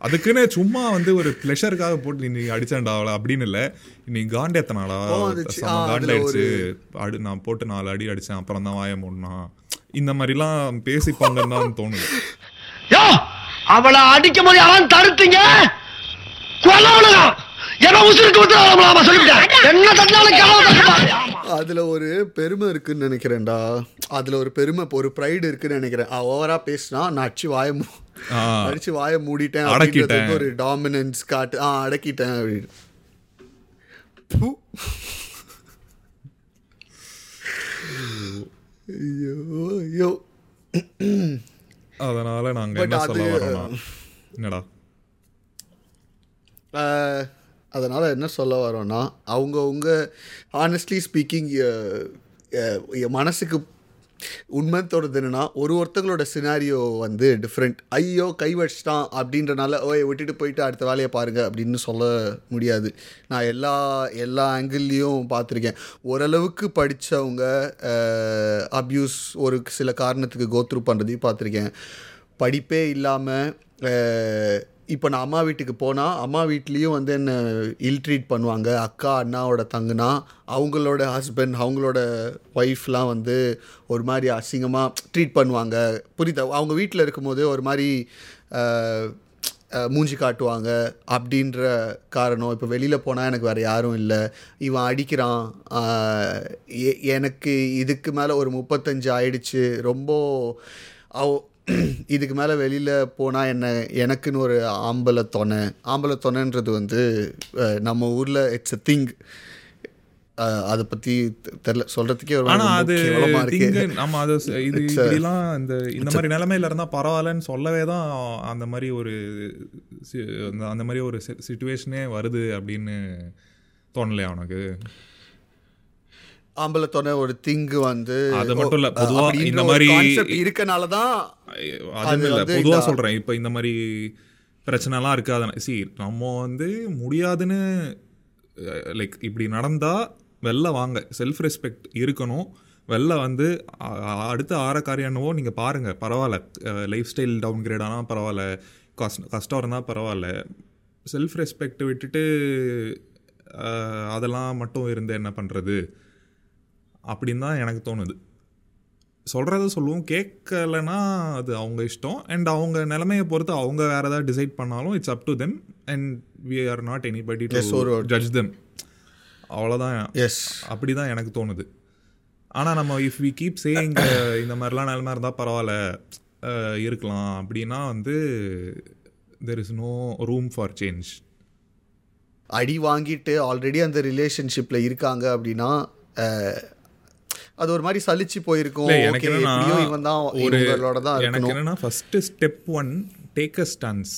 அதுக்குன்னு சும்மா வந்து ஒரு ப்ளஷருக்காக போட்டு நீ அடிச்சாண்டா அவளை அப்படின்னு இல்லை. நீ காண்டேத்தனாடா. அதுல காண்டாயிடுச்சு அடி நான் போட்டு நாலு அடி அடிச்சேன் அப்புறம் தான் வாய மூடனா. இந்த மாதிரிலாம் பேசிப்பாங்கன்னு தான் தோணுது. யோ அவளை அடிக்கும் போது அவன் தடுத்தீங்க? கொல்லவனுங்க ஏன்னா உசுருக்கு விட்டு சொல்லிவிட்டேன் என்ன தட்டினாலும் அதுல ஒரு பெருமை இருக்குன்னு நினைக்கிறேன்டா அதுல ஒரு பெருமை ஒரு ப்ரைடு இருக்குன்னு நினைக்கிறேன் ஓவரா பேசினா நான் அடிச்சு வாய மூ. அடிச்சு வாய மூடிட்டேன் அடக்கிட்டேன். அப்படின்றது ஒரு டாமினன்ஸ் காட்டு ஆ அடக்கிட்டேன் அப்படின்னு ப்பு. ஐயோ ஐயோ அதனால நாங்க But என்ன சொல்ல வரோம்னா என்னடா அதனால் என்ன சொல்ல வரோன்னா அவங்கவுங்க ஆனஸ்ட்லி ஸ்பீக்கிங் மனசுக்கு உண்மை தோணுது என்னென்னா ஒரு ஒருத்தங்களோட சினாரியோ வந்து டிஃப்ரெண்ட் ஐயோ கை வச்சிட்டான் அப்படின்றனால ஓய் விட்டுட்டு போயிட்டு அடுத்த வேலையை பாருங்கள் அப்படின்னு சொல்ல முடியாது. நான் எல்லா எல்லா ஆங்கிள்லேயும் பார்த்துருக்கேன். ஓரளவுக்கு படித்தவங்க அப்யூஸ் ஒரு சில காரணத்துக்கு கோத்ரூ பண்ணுறதையும் பார்த்துருக்கேன். படிப்பே இல்லாமல் இப்போ நான் அம்மா வீட்டுக்கு போனால் அம்மா வீட்லேயும் வந்து என்ன இல் ட்ரீட் பண்ணுவாங்க. அக்கா அண்ணாவோட தங்குனா அவங்களோட ஹஸ்பண்ட் அவங்களோட ஒய்ஃப்லாம் வந்து ஒரு மாதிரி அசிங்கமாக ட்ரீட் பண்ணுவாங்க. புரியுதா? அவங்க வீட்டில் இருக்கும்போது ஒரு மாதிரி மூஞ்சி காட்டுவாங்க. அப்படின்ற காரணம். இப்போ வெளியில் போனால் எனக்கு வேறு யாரும் இல்லை. இவன் அடிக்கிறான். எனக்கு இதுக்கு மேலே ஒரு முப்பத்தஞ்சு ஆயிடுச்சு. ரொம்ப அவ இதுக்கு மேலே வெளியில் போனால் என்ன எனக்குன்னு ஒரு ஆம்பளை தொணை. ஆம்பளை தொணைன்றது வந்து நம்ம ஊரில் இட்ஸ் அ திங் அதை பற்றி தெரில சொல்கிறதுக்கே ஒரு அது நம்ம அது இது இப்படிலாம் இந்த இந்த மாதிரி நிலைமையில இருந்தா பரவாயில்லன்னு சொல்லவே தான் அந்த மாதிரி ஒரு அந்த மாதிரி ஒரு சுச்சுவேஷனே வருது அப்படின்னு தோணலையா உனக்கு? ஆம்பளை தொணை ஒரு திங்கு வந்து அது மட்டும் இல்ல, பொதுவா இந்த மாதிரி- இருக்கனால தான் இல்லை இந்த- சொல்கிறேன் இப்போ இந்த மாதிரி பிரச்சனைலாம் இருக்காது. சி நம்ம வந்து முடியாதுன்னு லைக் இப்படி நடந்தால் வெளில வாங்க செல்ஃப் ரெஸ்பெக்ட் இருக்கணும். வெளில வந்து அடுத்த ஆற காரியம் என்னவோ நீங்கள் பாருங்கள் பரவாயில்ல லைஃப் ஸ்டைல் டவுன் கிரேட் ஆனால் பரவாயில்ல கஷ்ட கஷ்டம் இருந்தால் பரவாயில்ல. செல்ஃப் ரெஸ்பெக்ட் விட்டுட்டு அதெல்லாம் மட்டும் இருந்து என்ன பண்ணுறது அப்படின்னு தான் எனக்கு தோணுது. சொல்கிறத சொல்லுவோம். கேட்கலனா அது அவங்க இஷ்டம். அண்ட் அவங்க நிலைமையை பொறுத்து அவங்க வேறு ஏதாவது டிசைட் பண்ணாலும் it's up to them and we are not anybody to Yes, ஒரு- ஜட்ஜ் தெம் அவ்வளோதான் எஸ் அப்படி தான் எனக்கு தோணுது. ஆனால் நம்ம இஃப் வி கீப் சேயிங் இந்த மாதிரிலாம் நிலமை இருந்தால் பரவாயில்ல. அஹ், இருக்கலாம். அப்படின்னா வந்து there is no room for change அடி வாங்கிட்டு ஆல்ரெடி அந்த ரிலேஷன்ஷிப்பில் இருக்காங்க அப்படின்னா அஹ், அது ஒரு மாதிரி சலிச்சு போயிருக்கும். எனக்கு இவன் தான் ஒரு தான் எனக்கு என்னன்னா first step one take a stance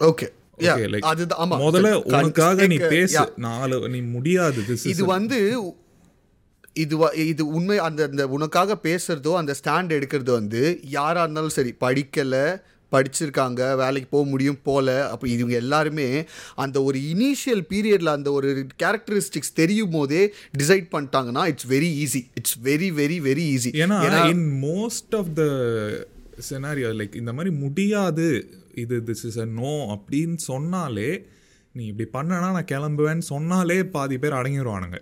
okay முதல்ல உனக்காக நீ பேசு. yeah. நாலு நீ முடியாது இது வந்து இது இது உண்மை அந்த அந்த உனக்காக பேசுறதோ அந்த ஸ்டாண்ட் எடுக்கிறது வந்து யாராக இருந்தாலும் சரி படிக்கலை படிச்சிருக்காங்க வேலைக்கு போக முடியும் போல. அப்போ இவங்க எல்லாருமே அந்த ஒரு இனிஷியல் பீரியடில் அந்த ஒரு கேரக்டரிஸ்டிக்ஸ் தெரியும் போதே டிசைட் பண்ணிட்டாங்கன்னா it's very easy it's very very very easy ஏன்னா in most of the scenario like இந்த மாதிரி முடியாது இது திஸ் இஸ் அ நோ அப்படின்னு சொன்னாலே நீ இப்படி பண்ணனா நான் கிளம்புவேன்னு சொன்னாலே பாதி பேர் அடங்கிடுவானுங்க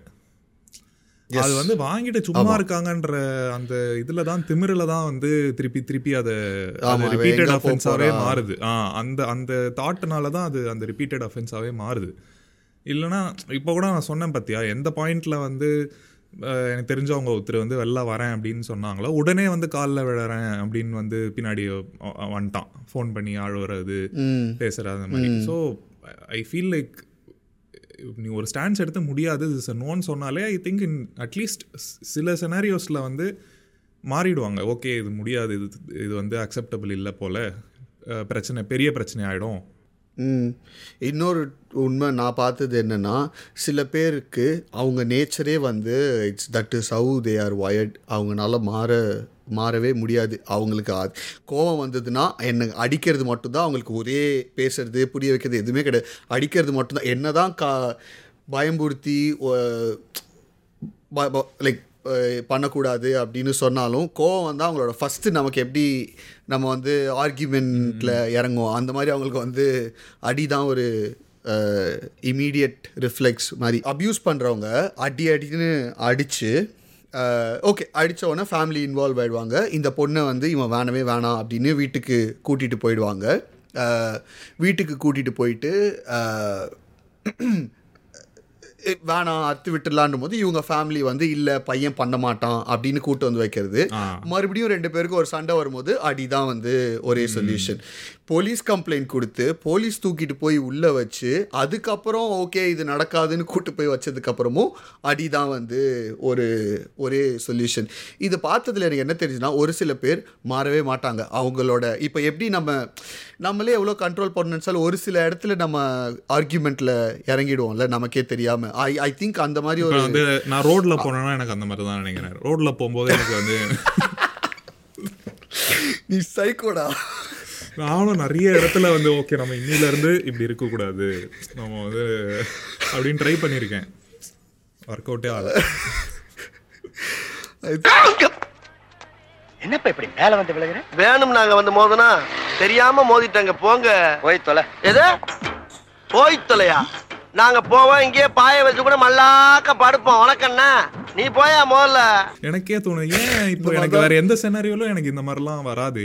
அது வந்து வாங்கிட்டு சும்மா இருக்காங்கன்ற அந்த இதுல தான் திமிரில தான் வந்து திருப்பி திருப்பி அதை ரிப்பீட்டட் அஃபென்ஸாவே. மாறுது. ஆ அந்த அந்த தாட்னால தான் அது அந்த ரிப்பீட்டட் அஃபென்ஸாவே மாறுது. இல்லைன்னா இப்போ கூட நான் சொன்னேன் பார்த்தியா எந்த பாயிண்ட்ல வந்து எனக்கு தெரிஞ்சவங்க ஒருத்தர் வந்து வெளில வரேன் அப்படின்னு சொன்னாங்களோ உடனே வந்து காலில் விழறேன் அப்படின்னு வந்து பின்னாடி வந்துட்டான். ஃபோன் பண்ணி அழுவுறது பேசுறது அந்த மாதிரி. ஸோ ஐ ஃபீல் லைக் நீ ஒரு ஸ்டாண்ட்ஸ் எடுத்து முடியாது. இஸ் நோன்னு சொன்னாலே ஐ திங்க் இன் அட்லீஸ்ட் சில செனாரியோஸில் வந்து மாறிடுவாங்க. ஓகே இது முடியாது. இது இது வந்து அக்செப்டபிள் இல்லை போல். பிரச்சனை பெரிய பிரச்சனை ஆகிடும் ம். இன்னொரு உண்மை நான் பார்த்தது என்னென்னா சில பேருக்கு அவங்க நேச்சரே வந்து it's that is how they are wired அவங்கனால மாற மாறவே முடியாது. அவங்களுக்கு கோபம் வந்ததுன்னா என்னை அடிக்கிறது மட்டும்தான் அவங்களுக்கு ஒரே பேசுறது புரிய வைக்கிறது எதுவுமே கிடையாது. அடிக்கிறது மட்டும்தான். என்ன தான் கா பயம்புறுத்தி லைக் பண்ணக்கூடாது அப்படின்னு சொன்னாலும் கோவம் வந்து அவங்களோட ஃபஸ்ட்டு நமக்கு எப்படி நம்ம வந்து ஆர்கியூமெண்ட்டில் இறங்குவோம்? அந்த மாதிரி அவங்களுக்கு வந்து அடி தான் ஒரு இமீடியட் ரிஃப்ளெக்ஸ் மாதிரி. அப்யூஸ் பண்ணுறவங்க அடி அடின்னு அடித்து ஓகே அடித்த உடனே ஃபேமிலி இன்வால்வ் ஆயிடுவாங்க. இந்த பொண்ணை வந்து இவன் வேணவே வேணாம் அப்படின்னு வீட்டுக்கு கூட்டிகிட்டு போயிடுவாங்க. வீட்டுக்கு கூட்டிகிட்டு போயிட்டு வேணாம் அத்து விட்டுலான்னும் போது இவங்க ஃபேமிலி வந்து இல்லை பையன் பண்ண மாட்டான் அப்படின்னு கூட்டு வந்து வைக்கிறது. மறுபடியும் ரெண்டு பேருக்கும் ஒரு சண்டை வரும்போது அடிதான் வந்து ஒரே சொல்யூஷன் போலீஸ் கம்ப்ளைண்ட் கொடுத்து போலீஸ் தூக்கிட்டு போய் உள்ள வச்சு அதுக்கப்புறம் ஓகே இது நடக்காதுன்னு கூட்டு போய் வச்சதுக்கப்புறமும் அடிதான் வந்து ஒரு ஒரே சொல்யூஷன் இது பார்த்ததுல எனக்கு என்ன தெரிஞ்சுன்னா ஒரு சில பேர் மாறவே மாட்டாங்க. அவங்களோட இப்போ எப்படி நம்ம நம்மளே எவ்வளோ கண்ட்ரோல் பண்ணணும்னு ஒரு சில இடத்துல நம்ம ஆர்கியூமெண்ட்டில் இறங்கிடுவோம்ல நமக்கே தெரியாமல் ஐ ஐ திங்க் அந்த மாதிரி ஒரு வந்து நான் ரோட்ல போனேன்னா எனக்கு அந்த மாதிரி தான் நினைக்கிறேன். ரோட்ல போகும்போது எனக்கு வந்து நீ சைக்கோடா நானும் நிறைய இடத்துல வந்து ஓகே நம்ம இன்னில இருந்து இப்படி இருக்கக்கூடாது. நம்ம வந்து அப்படின்னு ட்ரை பண்ணியிருக்கேன். ஒர்க் அவுட்டே ஆகல. என்னப்பா இப்படி மேல வந்து விழுகிற வேணும் நாங்க வந்து மோதனா தெரியாம மோதிட்டாங்க போங்க. போய் தொலை. எது? போய் தொலையா நாங்க போவோம் இங்கேயே பாய வச்சு கூட மல்லாக்க படுப்போம். உனக்கண்ணா நீ போயா முதல்ல? எனக்கே தோணுது. ஏன் இப்போ எனக்கு வேற எந்த செனாரியோலும் எனக்கு இந்த மாதிரிலாம் வராது.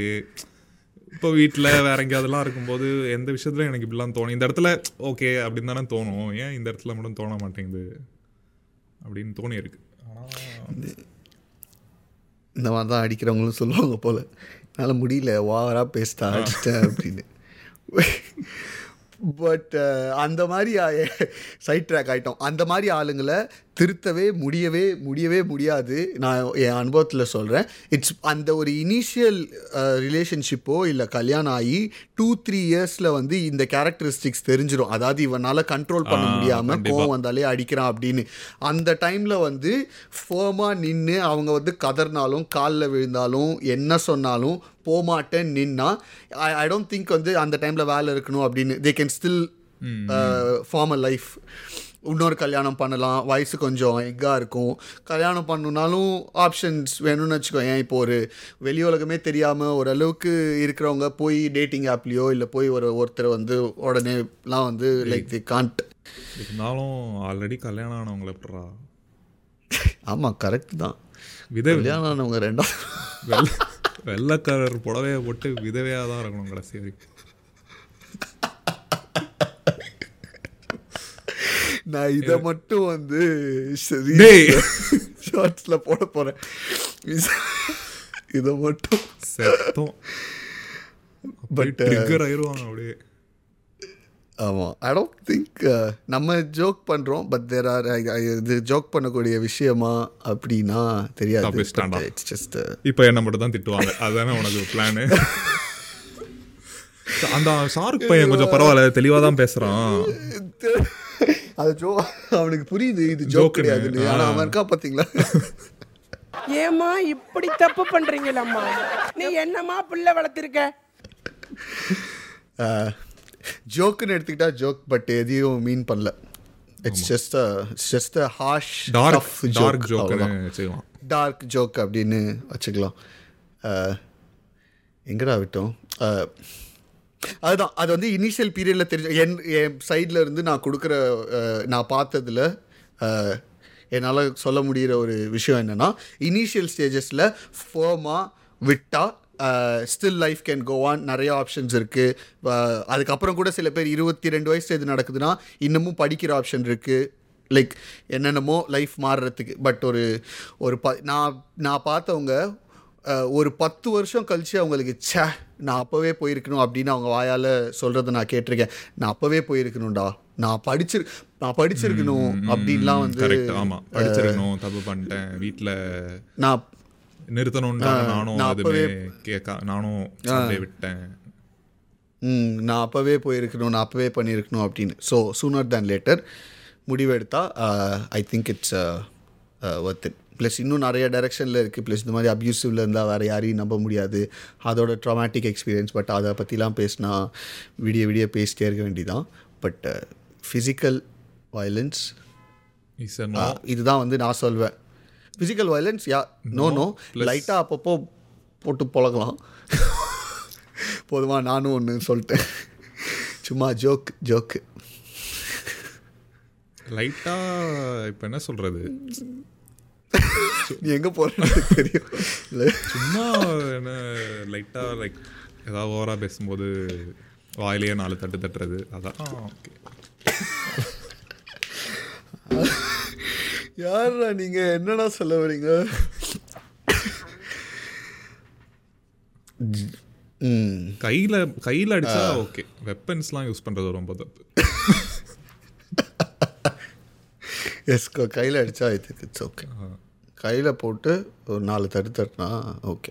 இப்போ வீட்டில் வேற எங்கேயாவதுலாம் இருக்கும்போது எந்த விஷயத்துல எனக்கு இப்படிலாம் தோணும். இந்த இடத்துல ஓகே அப்படின்னு தானே தோணும். ஏன் இந்த இடத்துல மட்டும் தோண மாட்டேங்குது? அப்படின்னு தோணி இருக்கு. இந்த மாதிரி தான் அடிக்கிறவங்களும் சொல்லுவாங்க போல். என்னால் முடியல ஓவரா பேசிட்டா அடிச்சிட்டேன் அப்படின்னு. பட் uh, அந்த மாதிரி சைட் ட்ராக் ஆகிட்டோம் அந்த மாதிரி ஆளுங்களை திருத்தவே முடியவே முடியவே முடியாது. நான் என் அனுபவத்தில் சொல்கிறேன் இட்ஸ் அந்த ஒரு இனிஷியல் ரிலேஷன்ஷிப்போ இல்லை கல்யாணம் ஆகி டூ த்ரீ இயர்ஸில் வந்து இந்த கேரக்டரிஸ்டிக்ஸ் தெரிஞ்சிடும் அதாவது இவனால் கண்ட்ரோல் பண்ண முடியாமல். கோவம் வந்தாலே அடிக்கிறான் அப்படின்னு. அந்த டைமில் வந்து ஃபேமாக நின்று அவங்க வந்து கதறினாலும் காலில் விழுந்தாலும் என்ன சொன்னாலும் போமாட்டேன் நின்னா ஐ ஐ டோன்ட் திங்க் வந்து அந்த டைமில் வேலை இருக்கணும் அப்படின்னு. They can still form a life இன்னொரு கல்யாணம் பண்ணலாம். வயசு கொஞ்சம் எக்காக இருக்கும். கல்யாணம் பண்ணணுனாலும் ஆப்ஷன்ஸ் வேணும்னு வச்சுக்கோ. ஏன் இப்போ ஒரு வெளி உலகமே தெரியாமல் ஓரளவுக்கு இருக்கிறவங்க போய் டேட்டிங் ஆப்லேயோ இல்லை போய் ஒரு ஒருத்தர் வந்து உடனேலாம் வந்து லைக் தி காண்ட் இருந்தாலும் ஆல்ரெடி கல்யாணம் ஆனவங்களை எப்படா ஆமாம் கரெக்ட் தான். விதை கல்யாணம் ஆனவங்க ரெண்டாம் வெள்ள வெள்ளக்காரர் புடவைய போட்டு விதவையாக தான் இருக்கணும் கடைசி வரைக்கும். நான் இதை மட்டும் வந்து டேய். ஷார்ட்ஸில் போட போகிறேன் இதை மட்டும். செத்தோம். ட்ரிக்கர் ஆயிருவாங்க அப்படியே. ஆமாம் ஐ டோன்ட் திங்க் நம்ம ஜோக் பண்ணுறோம் பட் தேர் ஆர் இது ஜோக் பண்ணக்கூடிய விஷயமா அப்படின்னா தெரியாது. இட்ஸ் ஜஸ்ட் இப்போ என்ன மட்டும் தான் திட்டுவாங்க. அதுதானே உனக்கு பிளானு அந்த ஷாருக் பையன் கொஞ்சம் பரவாயில்ல தெளிவாக தான் பேசுகிறான் அது ஜோ அவனுக்கு புரியுது இது ஜோக். கிடையாதுன்னு. ஆனால் அவன் இருக்கா பார்த்தீங்களா ஏமா இப்படி தப்பு பண்றீங்களம்மா? நீ என்னம்மா பிள்ளை வளர்த்திருக்க? ஜோக்குன்னு எடுத்துக்கிட்டா ஜோக் பட் எதையும் மீன் பண்ணல. It's just it's just a harsh dark dark வச்சுக்கலாம். டார்க் ஜோக் அப்படின்னு வச்சுக்கலாம். எங்கடா விட்டோம்? அதுதான். அது வந்து இனிஷியல் பீரியடில் தெரிஞ்ச என் என் சைடில் இருந்து நான் கொடுக்குற நான் பார்த்ததில் என்னால் சொல்ல முடிகிற ஒரு விஷயம் என்னென்னா இனிஷியல் ஸ்டேஜஸில் ஃபோமாக விட்டா still life can go on நிறைய ஆப்ஷன்ஸ் இருக்குது அதுக்கப்புறம் கூட சில பேர் இருபத்தி ரெண்டு வயசு எது நடக்குதுன்னா இன்னமும் படிக்கிற ஆப்ஷன் இருக்குது லைக் என்னென்னமோ லைஃப் மாறுறதுக்கு. பட் ஒரு ஒரு ப நான் நான் பார்த்தவங்க ஒரு பத்து வருஷம் கழிச்சு அவங்களுக்கு ச்சே நான் அப்போவே போயிருக்கணும் அப்படின்னு அவங்க வாயால் சொல்கிறத நான் கேட்டிருக்கேன். நான் அப்போவே போயிருக்கணும்டா. நான் படிச்சிரு நான் படிச்சிருக்கணும் அப்படின்லாம் வந்து ஆமாம் படிச்சிருக்கணும் தப்பு பண்ணிட்டேன் வீட்டில் நான் நிறுத்தணும்னு ஆ, நானும் அப்பவே- கேட்க நானும் விட்டேன். ம், நான் அப்போவே போயிருக்கணும் நான் அப்போவே பண்ணியிருக்கணும் அப்படின்னு. So sooner than later முடிவெடுத்தா I think it's worth it plus இன்னும் நிறைய டைரெக்ஷனில் இருக்குது ப்ளஸ் இந்த மாதிரி அப்யூசிவில் இருந்தால் வேறு யாரையும் நம்ப முடியாது. அதோட ட்ராமேட்டிக் எக்ஸ்பீரியன்ஸ் பட் அதை பற்றிலாம் பேசினா விடிய விடிய பேசிட்டே இருக்க வேண்டியதான் பட் ஃபிசிக்கல் வயலன்ஸ் இதுதான் வந்து நான் சொல்வேன். Physical violence yeah no no லைட்டாக அப்பப்போ போட்டு பழகலாம் போதுமா நானும் ஒன்று சொல்லிட்டேன். சும்மா ஜோக் ஜோக்கு லைட்டாக இப்போ என்ன சொல்கிறது நீ எங்கே போகிறேன்னு தெரியும். இல்லை. சும்மா என்ன லைட்டாக லைக் ஏதாவது ஓவராக பேசும்போது வாயிலேயே நாலு தட்டு தட்டுறது அதான் ஓகே யாரா நீங்க? என்னடா சொல்ல வரீங்க? கையில கையில அடிச்சா ஓகே வெப்பன்ஸ்லாம் யூஸ் பண்றது ரொம்ப தப்பு. எஸ் கையில் அடித்தா ஐ திங்க் இட்ஸ் ஓகே கையில் போட்டு ஒரு நாலு தட்டு தட்டினா ஓகே.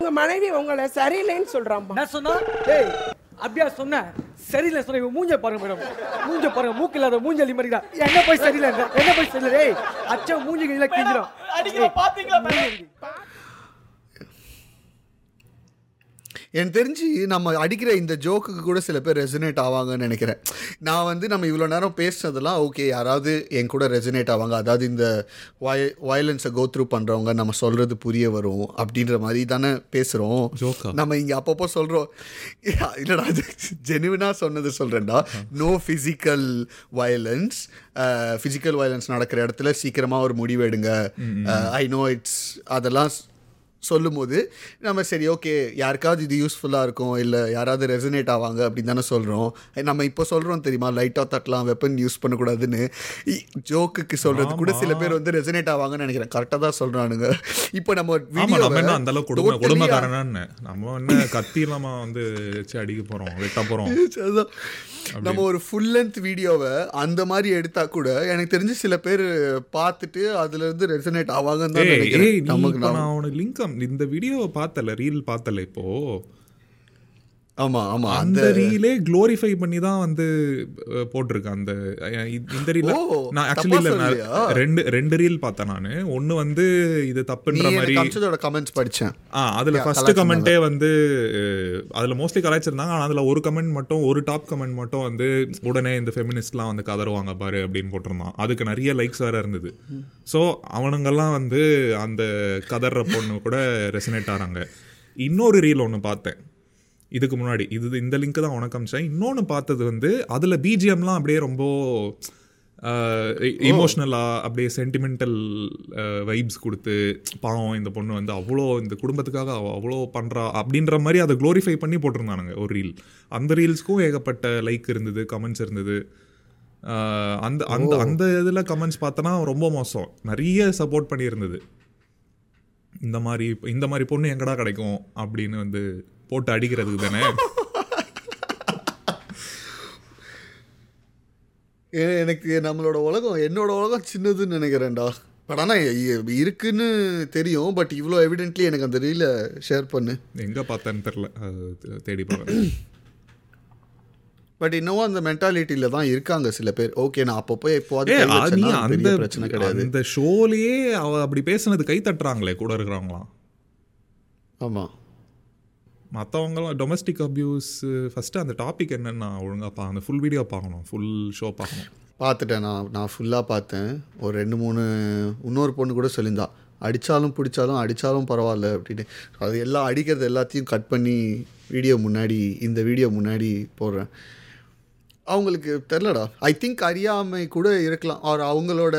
உங்க மனைவி உங்களை சரியில்லைன்னு சொல்றான் என்ன சொன்னா ஏய் அப்படியா சொன்ன சரியில்லை சொன்ன இவன் மூஞ்ச பாருங்க மேடம். மூஞ்ச பாருங்க மூக்கு இல்லாத மூஞ்சலி மாதிரிடா என்ன போய் சரியில்லை? என்ன போய் சரியில்லை? ஏய் அச்சா மூஞ்சி கையில கிஞ்சிரும். பாத்தீங்களா எனக்கு தெரிஞ்சு நம்ம அடிக்கிற இந்த ஜோக்குக்கு கூட சில பேர் ரெசனேட் ஆவாங்கன்னு நினைக்கிறேன். நான் வந்து நம்ம இவ்வளோ நேரம் பேசுனதெல்லாம் ஓகே யாராவது என் கூட ரெசனேட் ஆவாங்க. அதாவது இந்த வய வயலன்ஸை கோ த்ரூ பண்ணுறவங்க நம்ம சொல்கிறது புரிய வரும் அப்படின்ற மாதிரி தானே பேசுகிறோம்? நம்ம இங்கே அப்பப்போ சொல்கிறோம் இல்லைடா அது ஜெனுவினாக சொன்னது சொல்கிறேன்டா no physical violence physical violence நடக்கிற இடத்துல சீக்கிரமாக ஒரு முடிவு எடுங்க. ஐ நோ இட்ஸ் அதெல்லாம் சொல்லும்போது நம்ம சரி ஓகே யாருக்காவது இது யூஸ்ஃபுல்லாக இருக்கும் இல்லை யாராவது ரெசனேட் ஆவாங்க அப்படின்னு தானே சொல்கிறோம் நம்ம இப்போ சொல்கிறோம் தெரியுமா லைட்டாக தட்டலாம் வெப்பன் யூஸ் பண்ணக்கூடாதுன்னு. ஜோக்குக்கு சொல்கிறது கூட சில பேர் வந்து ரெசனேட் ஆவாங்கன்னு நினைக்கிறேன். கரெக்டாக தான் சொல்கிறானுங்க இப்போ நம்ம வீடியோ அந்த அளவுக்கு கொடுமை கொடுமைக்காரனான்னு. நம்ம என்ன கத்தி இல்லாம வந்து அடிக்க போறோம் வெட்ட அதுதான். நம்ம ஒரு ஃபுல் லென்த் வீடியோவை அந்த மாதிரி எடுத்தா கூட எனக்கு தெரிஞ்சு சில பேர் பார்த்துட்டு அதுல இருந்து ரெசனேட் ஆவாங்கன்னு தான் நினைக்கிறேன். நமக்கு நான் உனக்கு லிங்க் இந்த வீடியோவை பார்த்தல ரீல் பார்த்தல இப்போ. ஆமா ஆமா அந்த ரீலே க்ளோரிஃபை பண்ணி தான் வந்து போட்டிருக்கேன் அந்த இந்த ரீல் நான் ஆக்சுவலி இல்ல நான்? ரெண்டு ரெண்டு ரீல் பார்த்தேன் நான். ஒன்னு வந்து இது தப்புன்ற மாதிரி கமெண்ட்ஸ் படிச்சேன். ஆ அதுல ஃபர்ஸ்ட். கமெண்ட்டே வந்து அதுல மோஸ்ட்லி கலாய்ச்சிருந்தாங்க. ஆனா அதுல ஒரு கமெண்ட் மட்டும் ஒரு டாப் கமெண்ட் மட்டும் வந்து உடனே இந்த ஃபெமினிஸ்ட்லாம் வந்து கதறுவாங்க பாரு அப்படின்னு போட்டிருந்தான். அதுக்கு நிறைய லைக்ஸ் வேற இருந்தது. ஸோ அவனுங்கெல்லாம் வந்து அந்த கதற பொண்ணு கூட ரெசனேட் ஆறாங்க இன்னொரு ரீல் ஒன்று பார்த்தேன். இதுக்கு முன்னாடி. இது இந்த லிங்க் தான் உனக்கு அமிச்சேன். இன்னொன்று பார்த்தது வந்து அதில் பிஜிஎம்லாம் அப்படியே ரொம்ப இமோஷ்னலாக அப்படியே சென்டிமெண்டல் வைப்ஸ் கொடுத்து பாவம் இந்த பொண்ணு வந்து அவ்வளோ இந்த குடும்பத்துக்காக அவ அவ்வளோ பண்ணுறா அப்படின்ற மாதிரி அதை க்ளோரிஃபை பண்ணி போட்டிருந்தானுங்க ஒரு ரீல் அந்த ரீல்ஸ்க்கும் ஏகப்பட்ட லைக் இருந்தது கமெண்ட்ஸ் இருந்தது. அந்த அந்த அந்த இதில் கமெண்ட்ஸ் பார்த்தோன்னா ரொம்ப மோசம். நிறைய சப்போர்ட் பண்ணியிருந்தது. இந்த மாதிரி இந்த மாதிரி பொண்ணு எங்கடா கிடைக்கும் அப்படின்னு வந்து போட்டு அடிக்கிறதுக்கு தானே? எனக்கு நம்மளோட உலகம் என்னோட உலகம் சின்னதுன்னு நினைக்கிறேன்டா. பட் ஆனால் இருக்குன்னு தெரியும் பட் இவ்வளோ எவிடென்ட்லி எனக்கு அந்த ரீலை ஷேர் பண்ணு. எங்கே பார்த்தேன்னு தெரில தேடி பார்க்குறேன். பட் இன்னும் அந்த மென்டாலிட்டியில தான் இருக்காங்க சில பேர். ஓகே நான் அப்பப்போ எப்போது அந்த பிரச்சனை கிடையாது. அந்த ஷோலயே அவ அப்படி பேசுனது கை தட்டுறாங்களே கூட இருக்கிறவங்களாம். ஆமாம் மற்றவங்களாம் டொமஸ்டிக் அபியூஸ் ஃபர்ஸ்ட் அந்த டாபிக் என்னன்னு ஒழுங்கா பா அந்த ஃபுல் வீடியோ பார்க்கணும் ஃபுல் ஷோ பார்க்கணும். பார்த்துட்டேன் நான் நான் ஃபுல்லாக பார்த்தேன். ஒரு ரெண்டு மூணு இன்னொரு பொண்ணு கூட சொல்லியிருந்தா அடித்தாலும் பிடிச்சாலும் அடித்தாலும் பரவாயில்ல அப்படின்னு அது எல்லாம் அடிக்கிறது எல்லாத்தையும் கட் பண்ணி வீடியோ முன்னாடி இந்த வீடியோ முன்னாடி போடுறேன். அவங்களுக்கு தெரிலடா ஐ திங்க் அறியாமை கூட இருக்கலாம். ஆர் அவங்களோட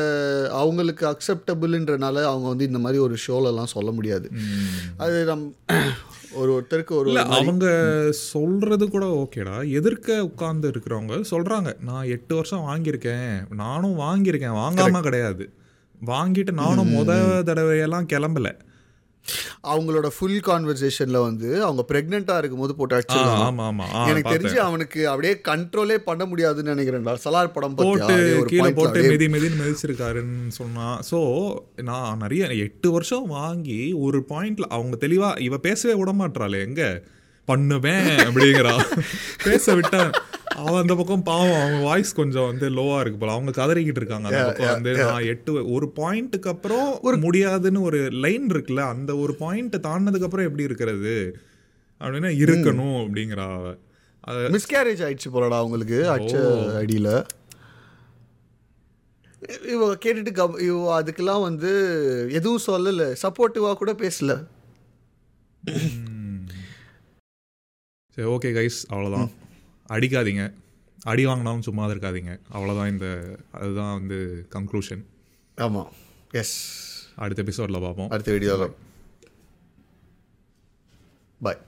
அவங்களுக்கு அக்செப்டபுள்ன்றனால அவங்க வந்து இந்த மாதிரி ஒரு ஷோலெல்லாம் சொல்ல முடியாது. அது நம் ஒரு ஒருத்தருக்கு ஒரு இல்ல அவங்க சொல்றது கூட ஓகேடா. எதிர்க்க உட்கார்ந்து இருக்கிறவங்க சொல்றாங்க நான் எட்டு வருஷம் வாங்கியிருக்கேன். நானும் வாங்கியிருக்கேன். வாங்காம கிடையாது. வாங்கிட்டு நானும் முத தடவையெல்லாம் கிளம்பல. அவங்களோட ஃபுல் கான்வர்சேஷன்ல வந்து அவங்க பிரெக்னெண்டா இருக்கும்போது போட்டு அடிச்சிருக்காங்க எனக்கு. தெரிஞ்சு அவனுக்கு அப்படியே கண்ட்ரோலே பண்ண முடியாதுன்னு நினைக்கிறேன்டா சலார் படம்? போட்டு கீழே போட்டு மிதி மிதின்னு மிதிச்சிருக்காருன்னு சொன்னா ஸோ நான் நிறைய எட்டு வருஷம் வாங்கி ஒரு பாயிண்ட்ல அவங்க தெளிவா இவ பேசவே விட மாட்றாளே எங்க பண்ணுவேன் அப்படிங்கிறா பேச விட்டா அவ அந்த பக்கம் பாவம் அவங்க வாய்ஸ் கொஞ்சம் வந்து லோவா இருக்கு போல. அவங்க கதறிக்கிட்டு இருக்காங்க அந்த பக்கம் வந்து. நான் எட்டு ஒரு பாயிண்ட்டுக்கு அப்புறம் ஒரு முடியாதுன்னு ஒரு லைன் இருக்குல்ல அந்த ஒரு பாயிண்ட் தாண்டினதுக்கு அப்புறம் எப்படி இருக்கிறது? அப்படின்னா இருக்கணும் அப்படிங்கிறா அவ. மிஸ்கேரேஜ் ஆயிடுச்சு போலடா அவங்களுக்கு அச்ச. அடியில் இவ கேட்டுட்டு கவ- இவ அதுக்கெல்லாம் வந்து எதுவும் சொல்லல சப்போர்ட்டிவா கூட பேசல. சரி ஓகே கைஸ் அவ்வளோதான் அடிக்காதீங்க. அடி வாங்கினாலும் சும்மா இருக்காதீங்க. அவ்வளோதான் இந்த அதுதான் வந்து கன்க்ளூஷன் ஆமாம் எஸ் அடுத்த எபிசோடில் பார்ப்போம். அடுத்த வீடியோவில் பாய்